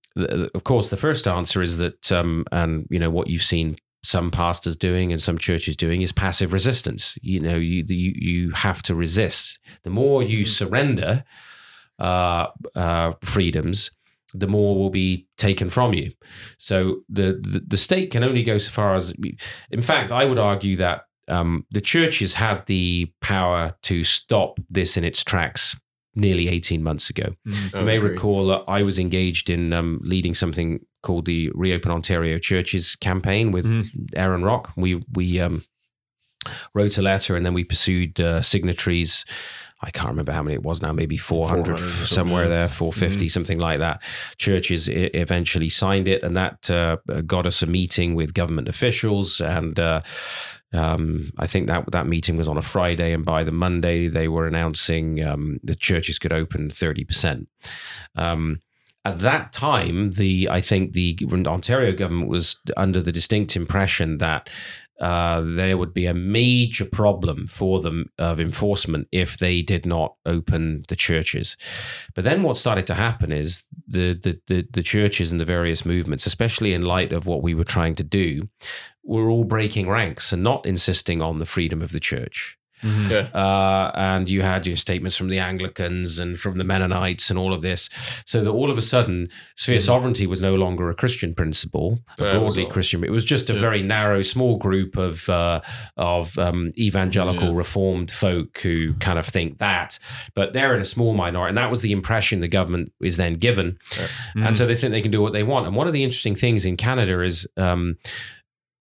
of course, the first answer is that, um, and you know what you've seen some pastors doing and some churches doing is passive resistance. You know, you you you have to resist. The more you surrender uh, uh, freedoms, the more will be taken from you. So the, the the state can only go so far as. In fact, I would argue that um, the churches had the power to stop this in its tracks nearly 18 months ago. I You may agree. recall that I was engaged in um, leading something called the Reopen Ontario Churches campaign with Mhm. Aaron Rock. We we um, wrote a letter and then we pursued uh, signatories. I can't remember how many it was now, maybe 400, 400 somewhere there, 450, something like that. Churches eventually signed it, and that uh, got us a meeting with government officials. And uh, um, I think that that meeting was on a Friday, and by the Monday, they were announcing um, the churches could open 30%. Um, at that time, the I think the Ontario government was under the distinct impression that uh, there would be a major problem for them of enforcement if they did not open the churches. But then what started to happen is the the the, the churches and the various movements, especially in light of what we were trying to do, were all breaking ranks and not insisting on the freedom of the church. Yeah. Uh, and you had your statements from the Anglicans and from the Mennonites and all of this, so that all of a sudden, sphere sovereignty was no longer a Christian principle, a Yeah, broadly all- Christian. It was just a Yeah. very narrow, small group of uh, of um, evangelical. Reformed folk who kind of think that, but they're in a small minority, and that was the impression the government is then given, and so they think they can do what they want. And one of the interesting things in Canada is um,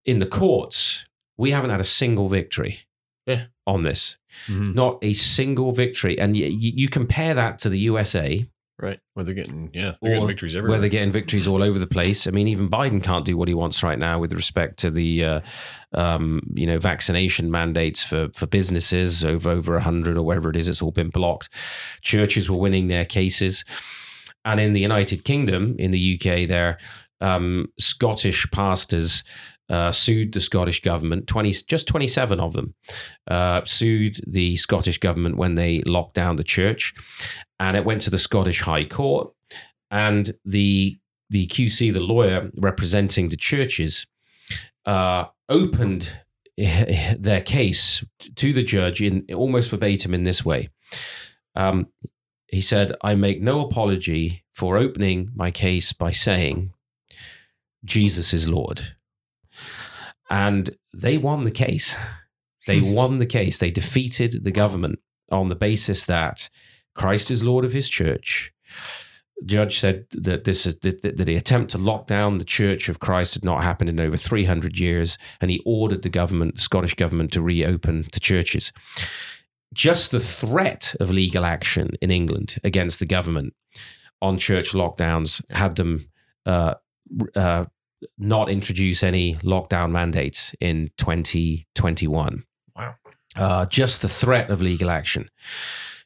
in the courts, we haven't had a single victory. Yeah. On this, Mhm. not a single victory, and you, you compare that to the USA, Right. Where they're getting, yeah, they're getting victories everywhere. where they're getting victories all over the place. I mean, even Biden can't do what he wants right now with respect to the, uh, um, you know, vaccination mandates for for businesses over over a hundred or whatever it is. It's all been blocked. Churches were winning their cases, and in the United Kingdom, in the UK, there. Um, Scottish pastors uh, sued the Scottish government. Twenty, just twenty-seven of them uh, sued the Scottish government when they locked down the church, and it went to the Scottish High Court, and the the QC, the lawyer representing the churches, uh, opened [laughs] their case to the judge in almost verbatim in this way. Um, he said, I make no apology for opening my case by saying, Jesus is Lord. And they won the case. They won the case. They defeated the government on the basis that Christ is Lord of his church. The judge said that this is that, that the attempt to lock down the Church of Christ had not happened in over 300 years, and he ordered the government, the Scottish government, to reopen the churches just the threat of legal action in England against the government on church lockdowns had them uh, uh, not introduce any lockdown mandates in 2021. Wow. Uh, just the threat of legal action.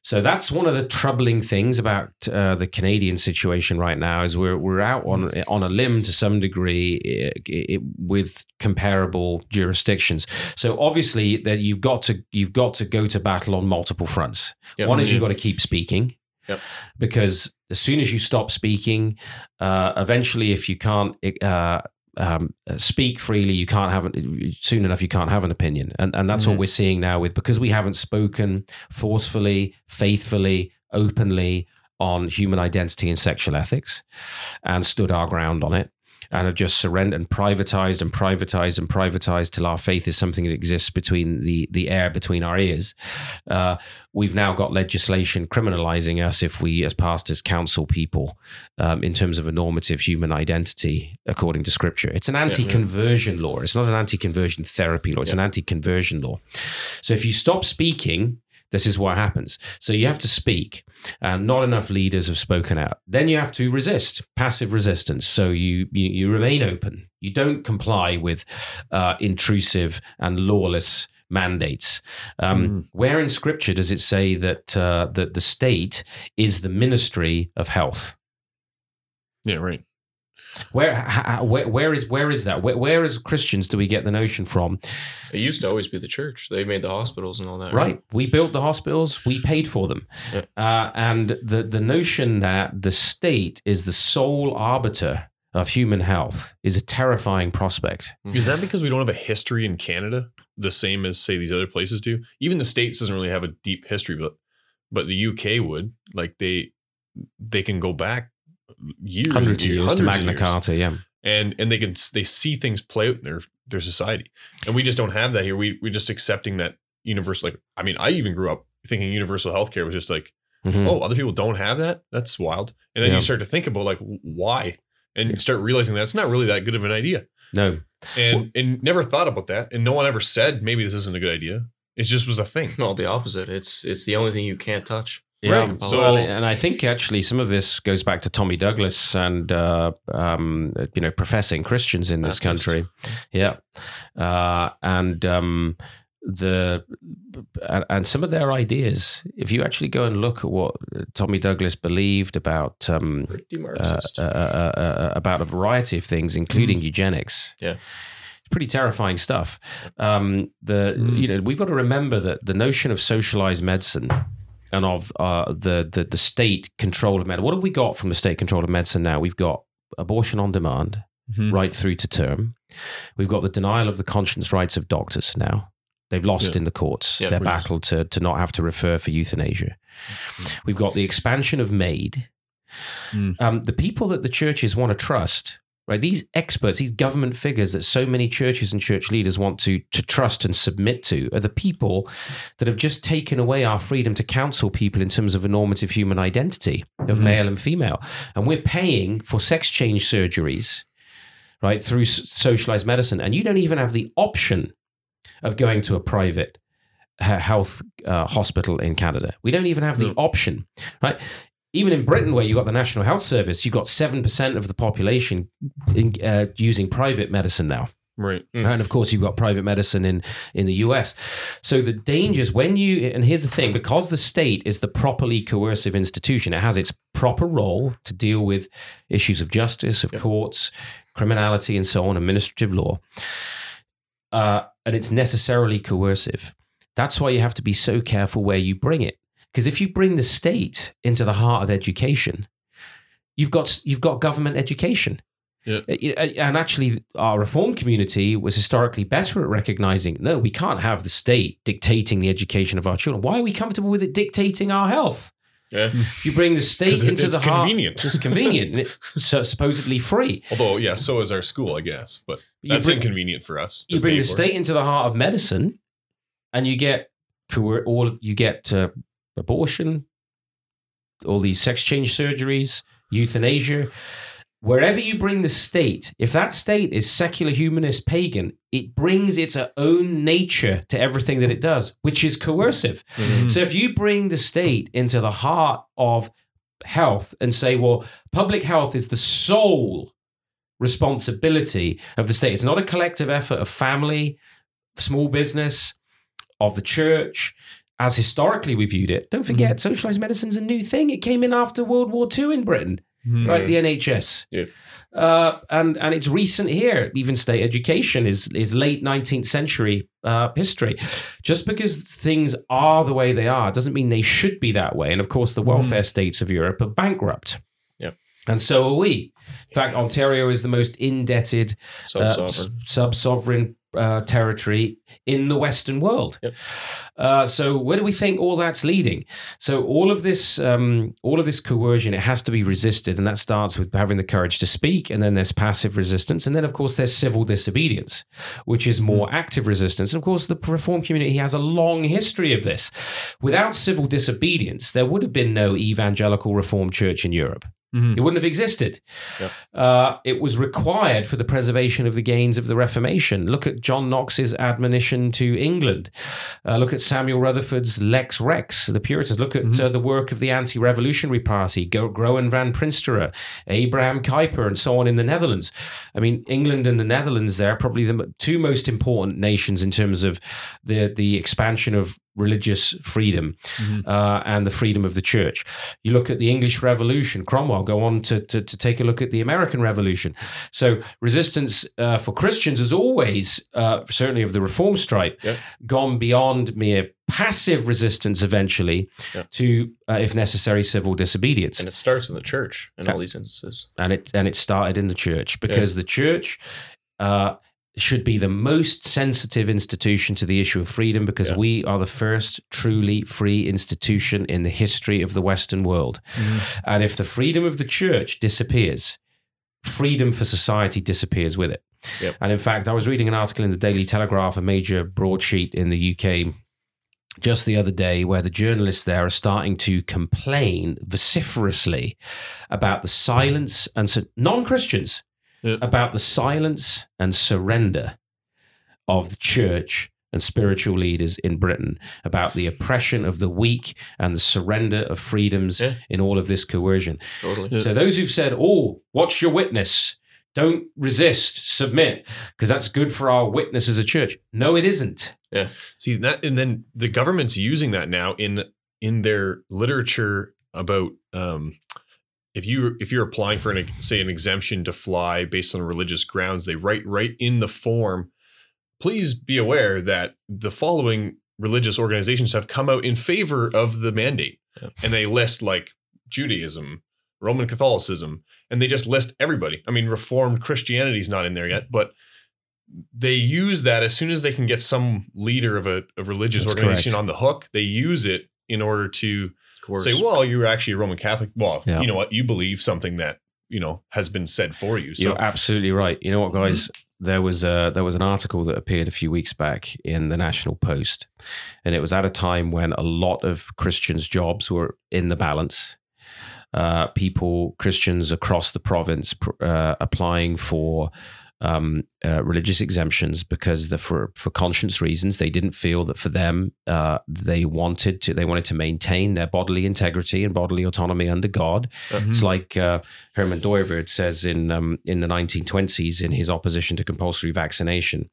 So that's one of the troubling things about uh, the Canadian situation right now is we're we're out on on a limb to some degree it, it, with comparable jurisdictions. So obviously that you've got to you've got to go to battle on multiple fronts. Yep. One is you've got to keep speaking. Yep. Because as soon as you stop speaking, uh, eventually, if you can't uh, um, speak freely, you can't have an, soon enough. You can't have an opinion, and and that's Mhm. what we're seeing now with because we haven't spoken forcefully, faithfully, openly on human identity and sexual ethics, and stood our ground on it, and have just surrendered and privatized and privatized and privatized till our faith is something that exists between the the air between our ears. Uh, we've now got legislation criminalizing us if we, as pastors, counsel people um, in terms of a normative human identity according to Scripture. It's an anti-conversion law. It's not an anti-conversion therapy law. It's an anti-conversion law. So if you stop speaking. This is what happens. So you have to speak, and not enough leaders have spoken out. Then you have to resist, passive resistance. So you you, you remain open. You don't comply with uh, intrusive and lawless mandates. Um, Where in Scripture does it say that uh, that the state is the ministry of health? Yeah, right. Where ha, where, where is where is that? Where, where as Christians do we get the notion from? It used to always be the church. They made the hospitals and all that. Right, we built the hospitals, we paid for them, Yeah. uh, and the the notion that the state is the sole arbiter of human health is a terrifying prospect. Is that because we don't have a history in Canada the same as say these other places do? Even the states doesn't really have a deep history, but but the UK would. Like they they can go back years, Hundreds of years to hundreds of Magna years. Carta, yeah. and and they can they see things play out in their their society, and we just don't have that here. We we're just accepting that universal. Like I mean, I even grew up thinking universal healthcare was just like, Mhm. oh, other people don't have that. That's wild. And then Yeah. you start to think about like why, and you start realizing that it's not really that good of an idea No, and and never thought about that and no one ever said maybe this isn't a good idea it just was a thing No, the opposite. It's it's the only thing you can't touch. Yeah, Right, so- well, and I think actually some of this goes back to Tommy Douglas and uh, um, you know professing Christians in this Baptist. country. Yeah, uh, and um, the and, some of their ideas. If you actually go and look at what Tommy Douglas believed about um, uh, uh, uh, uh, about a variety of things, including eugenics. Yeah. It's pretty terrifying stuff. Um, the Mm. you know we've got to remember that the notion of socialized medicine and of uh, the, the the state control of medicine. What have we got from the state control of medicine now? We've got abortion on demand, Mhm. right through to term. We've got the denial of the conscience rights of doctors now. They've lost Yeah. in the courts Yeah, their battle to, to not have to refer for euthanasia. We've got the expansion of MAID. Mm. Um, the people that the churches want to trust, right? These experts, these government figures that so many churches and church leaders want to, to trust and submit to are the people that have just taken away our freedom to counsel people in terms of a normative human identity of Mhm. male and female. And we're paying for sex change surgeries, right, through s- socialized medicine. And you don't even have the option of going to a private health uh, hospital in Canada. We don't even have the option, right? Even in Britain, where you've got the National Health Service, you've got 7% of the population in, uh, using private medicine now. right Mm. And of course, you've got private medicine in, in the US. So the dangers when you, and here's the thing because the state is the properly coercive institution, it has its proper role to deal with issues of justice, of Yep. courts, criminality, and so on, administrative law. Uh, and it's necessarily coercive. That's why you have to be so careful where you bring it. Because if you bring the state into the heart of education, you've got you've got government education. Yeah. Uh, you know, And actually, our reform community was historically better at recognizing no, we can't have the state dictating the education of our children. Why are we comfortable with it dictating our health? Yeah. If you bring the state it- into it's the heart, It's convenient. it's convenient, and it's [laughs] so supposedly free. Although, yeah, so is our school, I guess. But that's bring- inconvenient for us. you bring the for. state into the heart of medicine, and you get all you get uh, abortion, all these sex change surgeries, euthanasia. Wherever you bring the state, if that state is secular, humanist, pagan, it brings its own nature to everything that it does, which is coercive. Mhm. So if you bring the state into the heart of health and say, well, public health is the sole responsibility of the state, it's not a collective effort of family, small business, of the church. As historically we viewed it, don't forget, socialized medicine's a new thing. It came in after World War II in Britain Mhm. right? The NHS. Yeah. Uh, and and it's recent here. Even state education is is late nineteenth century uh, history. Just because things are the way they are doesn't mean they should be that way. And of course, the welfare states of Europe are bankrupt. Yeah. And so are we. In fact, Ontario is the most indebted uh, Sub-sovereign. Uh, territory in the Western world. Yep. Uh, so where do we think all that's leading? So all of this, um, all of this coercion, it has to be resisted, and that starts with having the courage to speak, and then there's passive resistance, and then of course there's civil disobedience, which is more active resistance. And of course, the reform community has a long history of this. Without civil disobedience, there would have been no evangelical reformed church in Europe. Mhm. It wouldn't have existed. Yep. Uh, it was required for the preservation of the gains of the Reformation. Look at John Knox's admonition to England. Uh, look at Samuel Rutherford's Lex Rex, the Puritans. Look at uh, the work of the anti revolutionary party, Go- Groen van Prinsterer, Abraham Kuyper, and so on in the Netherlands. I mean, England and the Netherlands, they're probably the two most important nations in terms of the, the expansion of religious freedom Mhm. uh, and the freedom of the church. You look at the English Revolution, Cromwell, go on to, to, to take a look at the American Revolution. So, resistance uh, for Christians has always, uh, certainly of the Reform stripe, Yep. gone beyond mere passive resistance eventually Yep. to, uh, if necessary, civil disobedience. and it starts in the church in all these instances. and it and it started in the church because the church uh, should be the most sensitive institution to the issue of freedom because Yeah. we are the first truly free institution in the history of the Western world. Mm-hmm. And if the freedom of the church disappears, freedom for society disappears with it. Yep. And in fact, I was reading an article in the Daily Telegraph, a major broadsheet in the UK, just the other day, where the journalists there are starting to complain vociferously about the silence and so, non Christians Yeah. about the silence and surrender of the church and spiritual leaders in Britain, about the oppression of the weak and the surrender of freedoms Yeah. in all of this coercion. Totally. Yeah. So those who've said, "Oh, watch your witness, don't resist, submit, because that's good for our witness as a church." No, it isn't. Yeah. See that, and then the government's using that now in in their literature about um, if you if you're applying for an say an exemption to fly based on religious grounds, they write right in the form. Please be aware that the following religious organizations have come out in favor of the mandate, Yeah. and they list like Judaism, Roman Catholicism, and they just list everybody. I mean, Reformed Christianity is not in there yet, but they use that as soon as they can get some leader of a, a religious That's organization correct. on the hook. They use it in order to course. say, "Well, you're actually a Roman Catholic. Well, Yeah. you know what? You believe something that you know has been said for you." So You're absolutely right. You know what, guys? There was a, there was an article that appeared a few weeks back in the National Post, and it was at a time when a lot of Christians' jobs were in the balance. Uh, people, Christians across the province, pr- uh, applying for um, uh, religious exemptions because the, for for conscience reasons they didn't feel that for them uh, they wanted to they wanted to maintain their bodily integrity and bodily autonomy under God. It's like uh, Herman Dooyeweerd says in um, in the 1920s in his opposition to compulsory vaccination.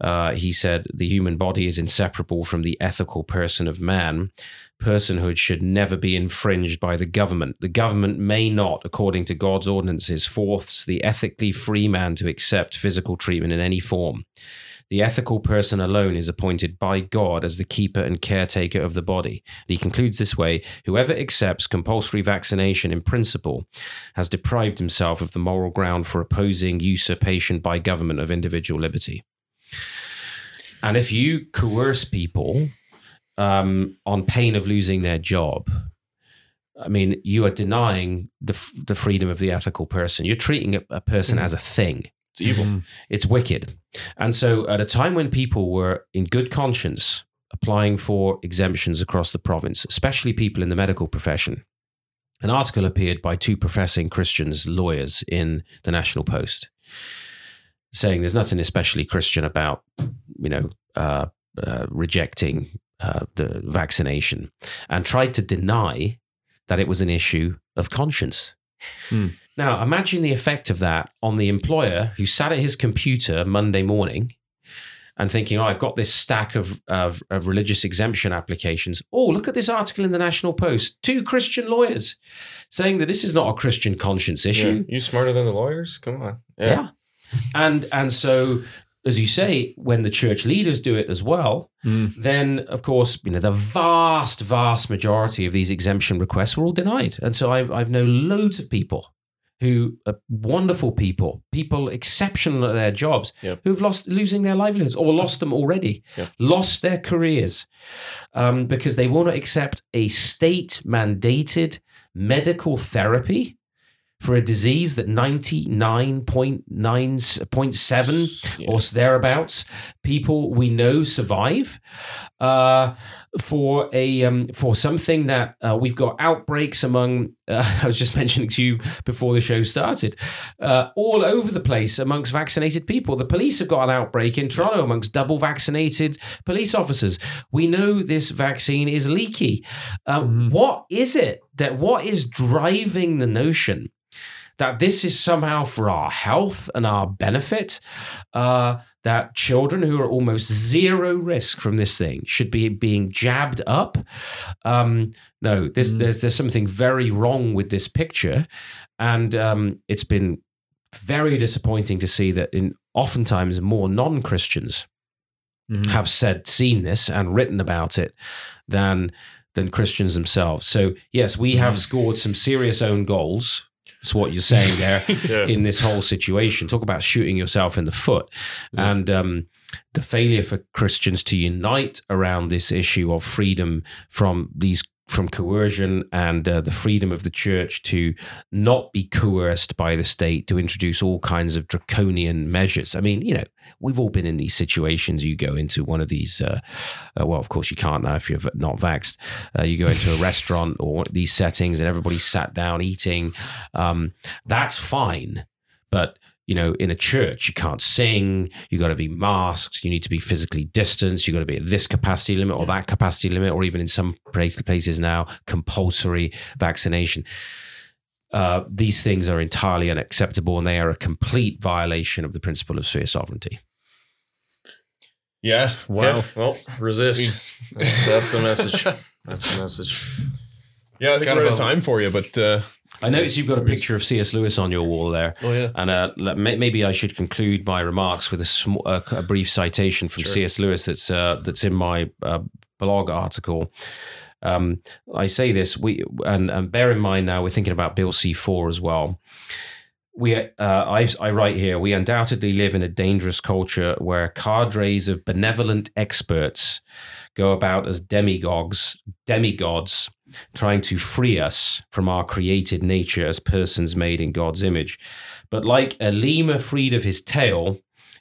Uh, he said the human body is inseparable from the ethical person of man. Personhood should never be infringed by the government. The government may not, according to God's ordinances, force the ethically free man to accept physical treatment in any form. The ethical person alone is appointed by God as the keeper and caretaker of the body. And he concludes this way Whoever accepts compulsory vaccination in principle has deprived himself of the moral ground for opposing usurpation by government of individual liberty. And if you coerce people um, on pain of losing their job, I mean, you are denying the, f- the freedom of the ethical person. You're treating a, a person Mhm. as a thing. It's evil. It's wicked. And so, at a time when people were in good conscience applying for exemptions across the province, especially people in the medical profession, an article appeared by two professing Christians lawyers in the National Post saying there's nothing especially Christian about, you know, uh, uh, rejecting uh, the vaccination and tried to deny that it was an issue of conscience. Hmm. Now, imagine the effect of that on the employer who sat at his computer Monday morning and thinking, oh, I've got this stack of, of, of religious exemption applications. Oh, look at this article in the National Post. Two Christian lawyers saying that this is not a Christian conscience issue. Yeah. You smarter than the lawyers? Come on. Yeah. And and so as you say, when the church leaders do it as well, Mm. then of course, you know, the vast, vast majority of these exemption requests were all denied. And so I've I've known loads of people who are wonderful people, people exceptional at their jobs, Yep. who've lost losing their livelihoods or lost them already, Yep. lost their careers um, because they will not accept a state mandated medical therapy for a disease that 99.9.7 Yeah. or thereabouts people we know survive uh, for a um, for something that uh, we've got outbreaks among uh, [laughs] I was just mentioning to you before the show started uh, all over the place amongst vaccinated people. The police have got an outbreak in Toronto amongst double vaccinated police officers. We know this vaccine is leaky. Um, Mhm. what is it that what is driving the notion that this is somehow for our health and our benefit, uh, that children who are almost zero risk from this thing should be being jabbed up. Um, no, this, Mm. there's there's something very wrong with this picture, and um, it's been very disappointing to see that in oftentimes more non Christians Mhm. have said seen this and written about it than than Christians themselves. So yes, we have scored some serious own goals. That's what you're saying there [laughs] Yeah. in this whole situation. Talk about shooting yourself in the foot, Yeah. and um, the failure for Christians to unite around this issue of freedom from these from coercion and uh, the freedom of the church to not be coerced by the state to introduce all kinds of draconian measures. I mean, you know, we've all been in these situations. You go into one of these, uh, uh, well, of course you can't now if you're not vaxxed. Uh, you go into a restaurant or one of these settings and everybody's sat down eating. Um, that's fine. But you know, in a church, you can't sing. You got to be masked. You need to be physically distanced. You got to be at this capacity limit or that capacity limit, or even in some places now, compulsory vaccination. Uh, these things are entirely unacceptable, and they are a complete violation of the principle of sphere sovereignty. Yeah. Wow. Yeah, well, resist. That's, that's the message. [laughs] That's the message. Yeah, I It's think kind we're of out of time for you, but uh, I notice you've got a picture of C.S. Lewis on your wall there. Oh yeah. And uh, may- maybe I should conclude my remarks with a, sm- a, a brief citation from Sure. C.S. Lewis that's uh, that's in my uh, blog article. Um, I say this, we and, and bear in mind now we're thinking about Bill C four as well. We, uh, I, I write here, we undoubtedly live in a dangerous culture where cadres of benevolent experts go about as demigods, demigods, trying to free us from our created nature as persons made in God's image. But like a lemur freed of his tail,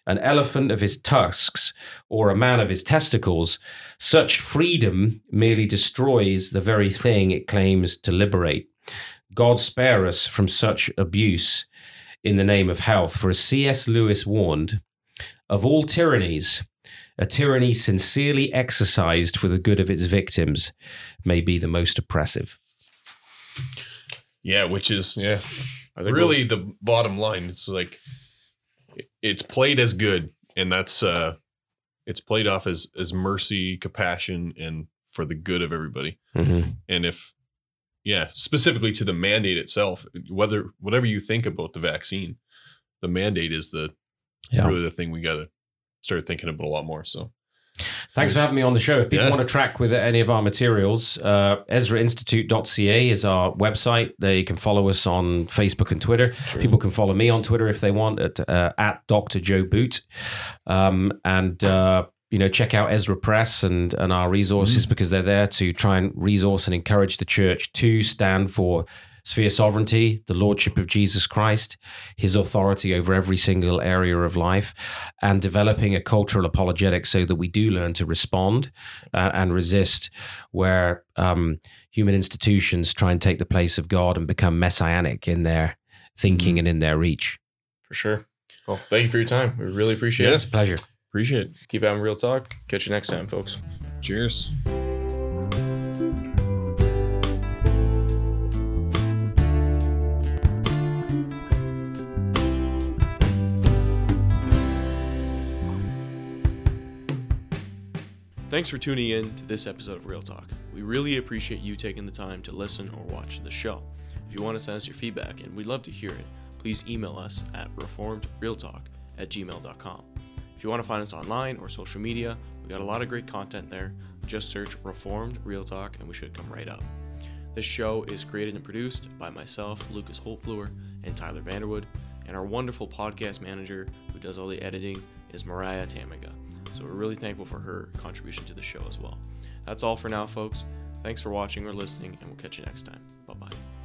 an elephant of his tusks, or a man of his testicles, such freedom merely destroys the very thing it claims to liberate. God spare us from such abuse in the name of health. For as C.S. Lewis warned, of all tyrannies, a tyranny sincerely exercised for the good of its victims may be the most oppressive. yeah, which is yeah, I think really the bottom line. It's like it's played as good, and that's uh it's played off as as mercy, compassion, and for the good of everybody. Mhm. And if, yeah, specifically to the mandate itself, whether whatever you think about the vaccine, the mandate is the Yeah. really the thing we got to start thinking about a lot more. So Thanks for having me on the show. If people Yeah. want to track with any of our materials, uh, EzraInstitute.ca is our website. They can follow us on Facebook and Twitter. Sure. People can follow me on Twitter if they want at uh, at Dr. Joe Boot, um, and uh, you know check out Ezra Press and and our resources because they're there to try and resource and encourage the church to stand for sphere sovereignty, the lordship of Jesus Christ, His authority over every single area of life, and developing a cultural apologetic so that we do learn to respond uh, and resist where um, human institutions try and take the place of God and become messianic in their thinking and in their reach. For sure. Well, thank you for your time. We really appreciate it. It's a pleasure. Appreciate it. Keep having real talk. Catch you next time, folks. Cheers. Thanks for tuning in to this episode of Real Talk. We really appreciate you taking the time to listen or watch the show. If you want to send us your feedback, and we'd love to hear it, please email us at reformedrealtalk at gmail.com. If you want to find us online or social media, we got a lot of great content there. Just search Reformed Real Talk and we should come right up. This show is created and produced by myself, Lucas Holtfluer, and Tyler Vanderwood, and our wonderful podcast manager who does all the editing is Mariah Tamiga. So we're really thankful for her contribution to the show as well. That's all for now, folks. Thanks for watching or listening, and we'll catch you next time. Bye bye.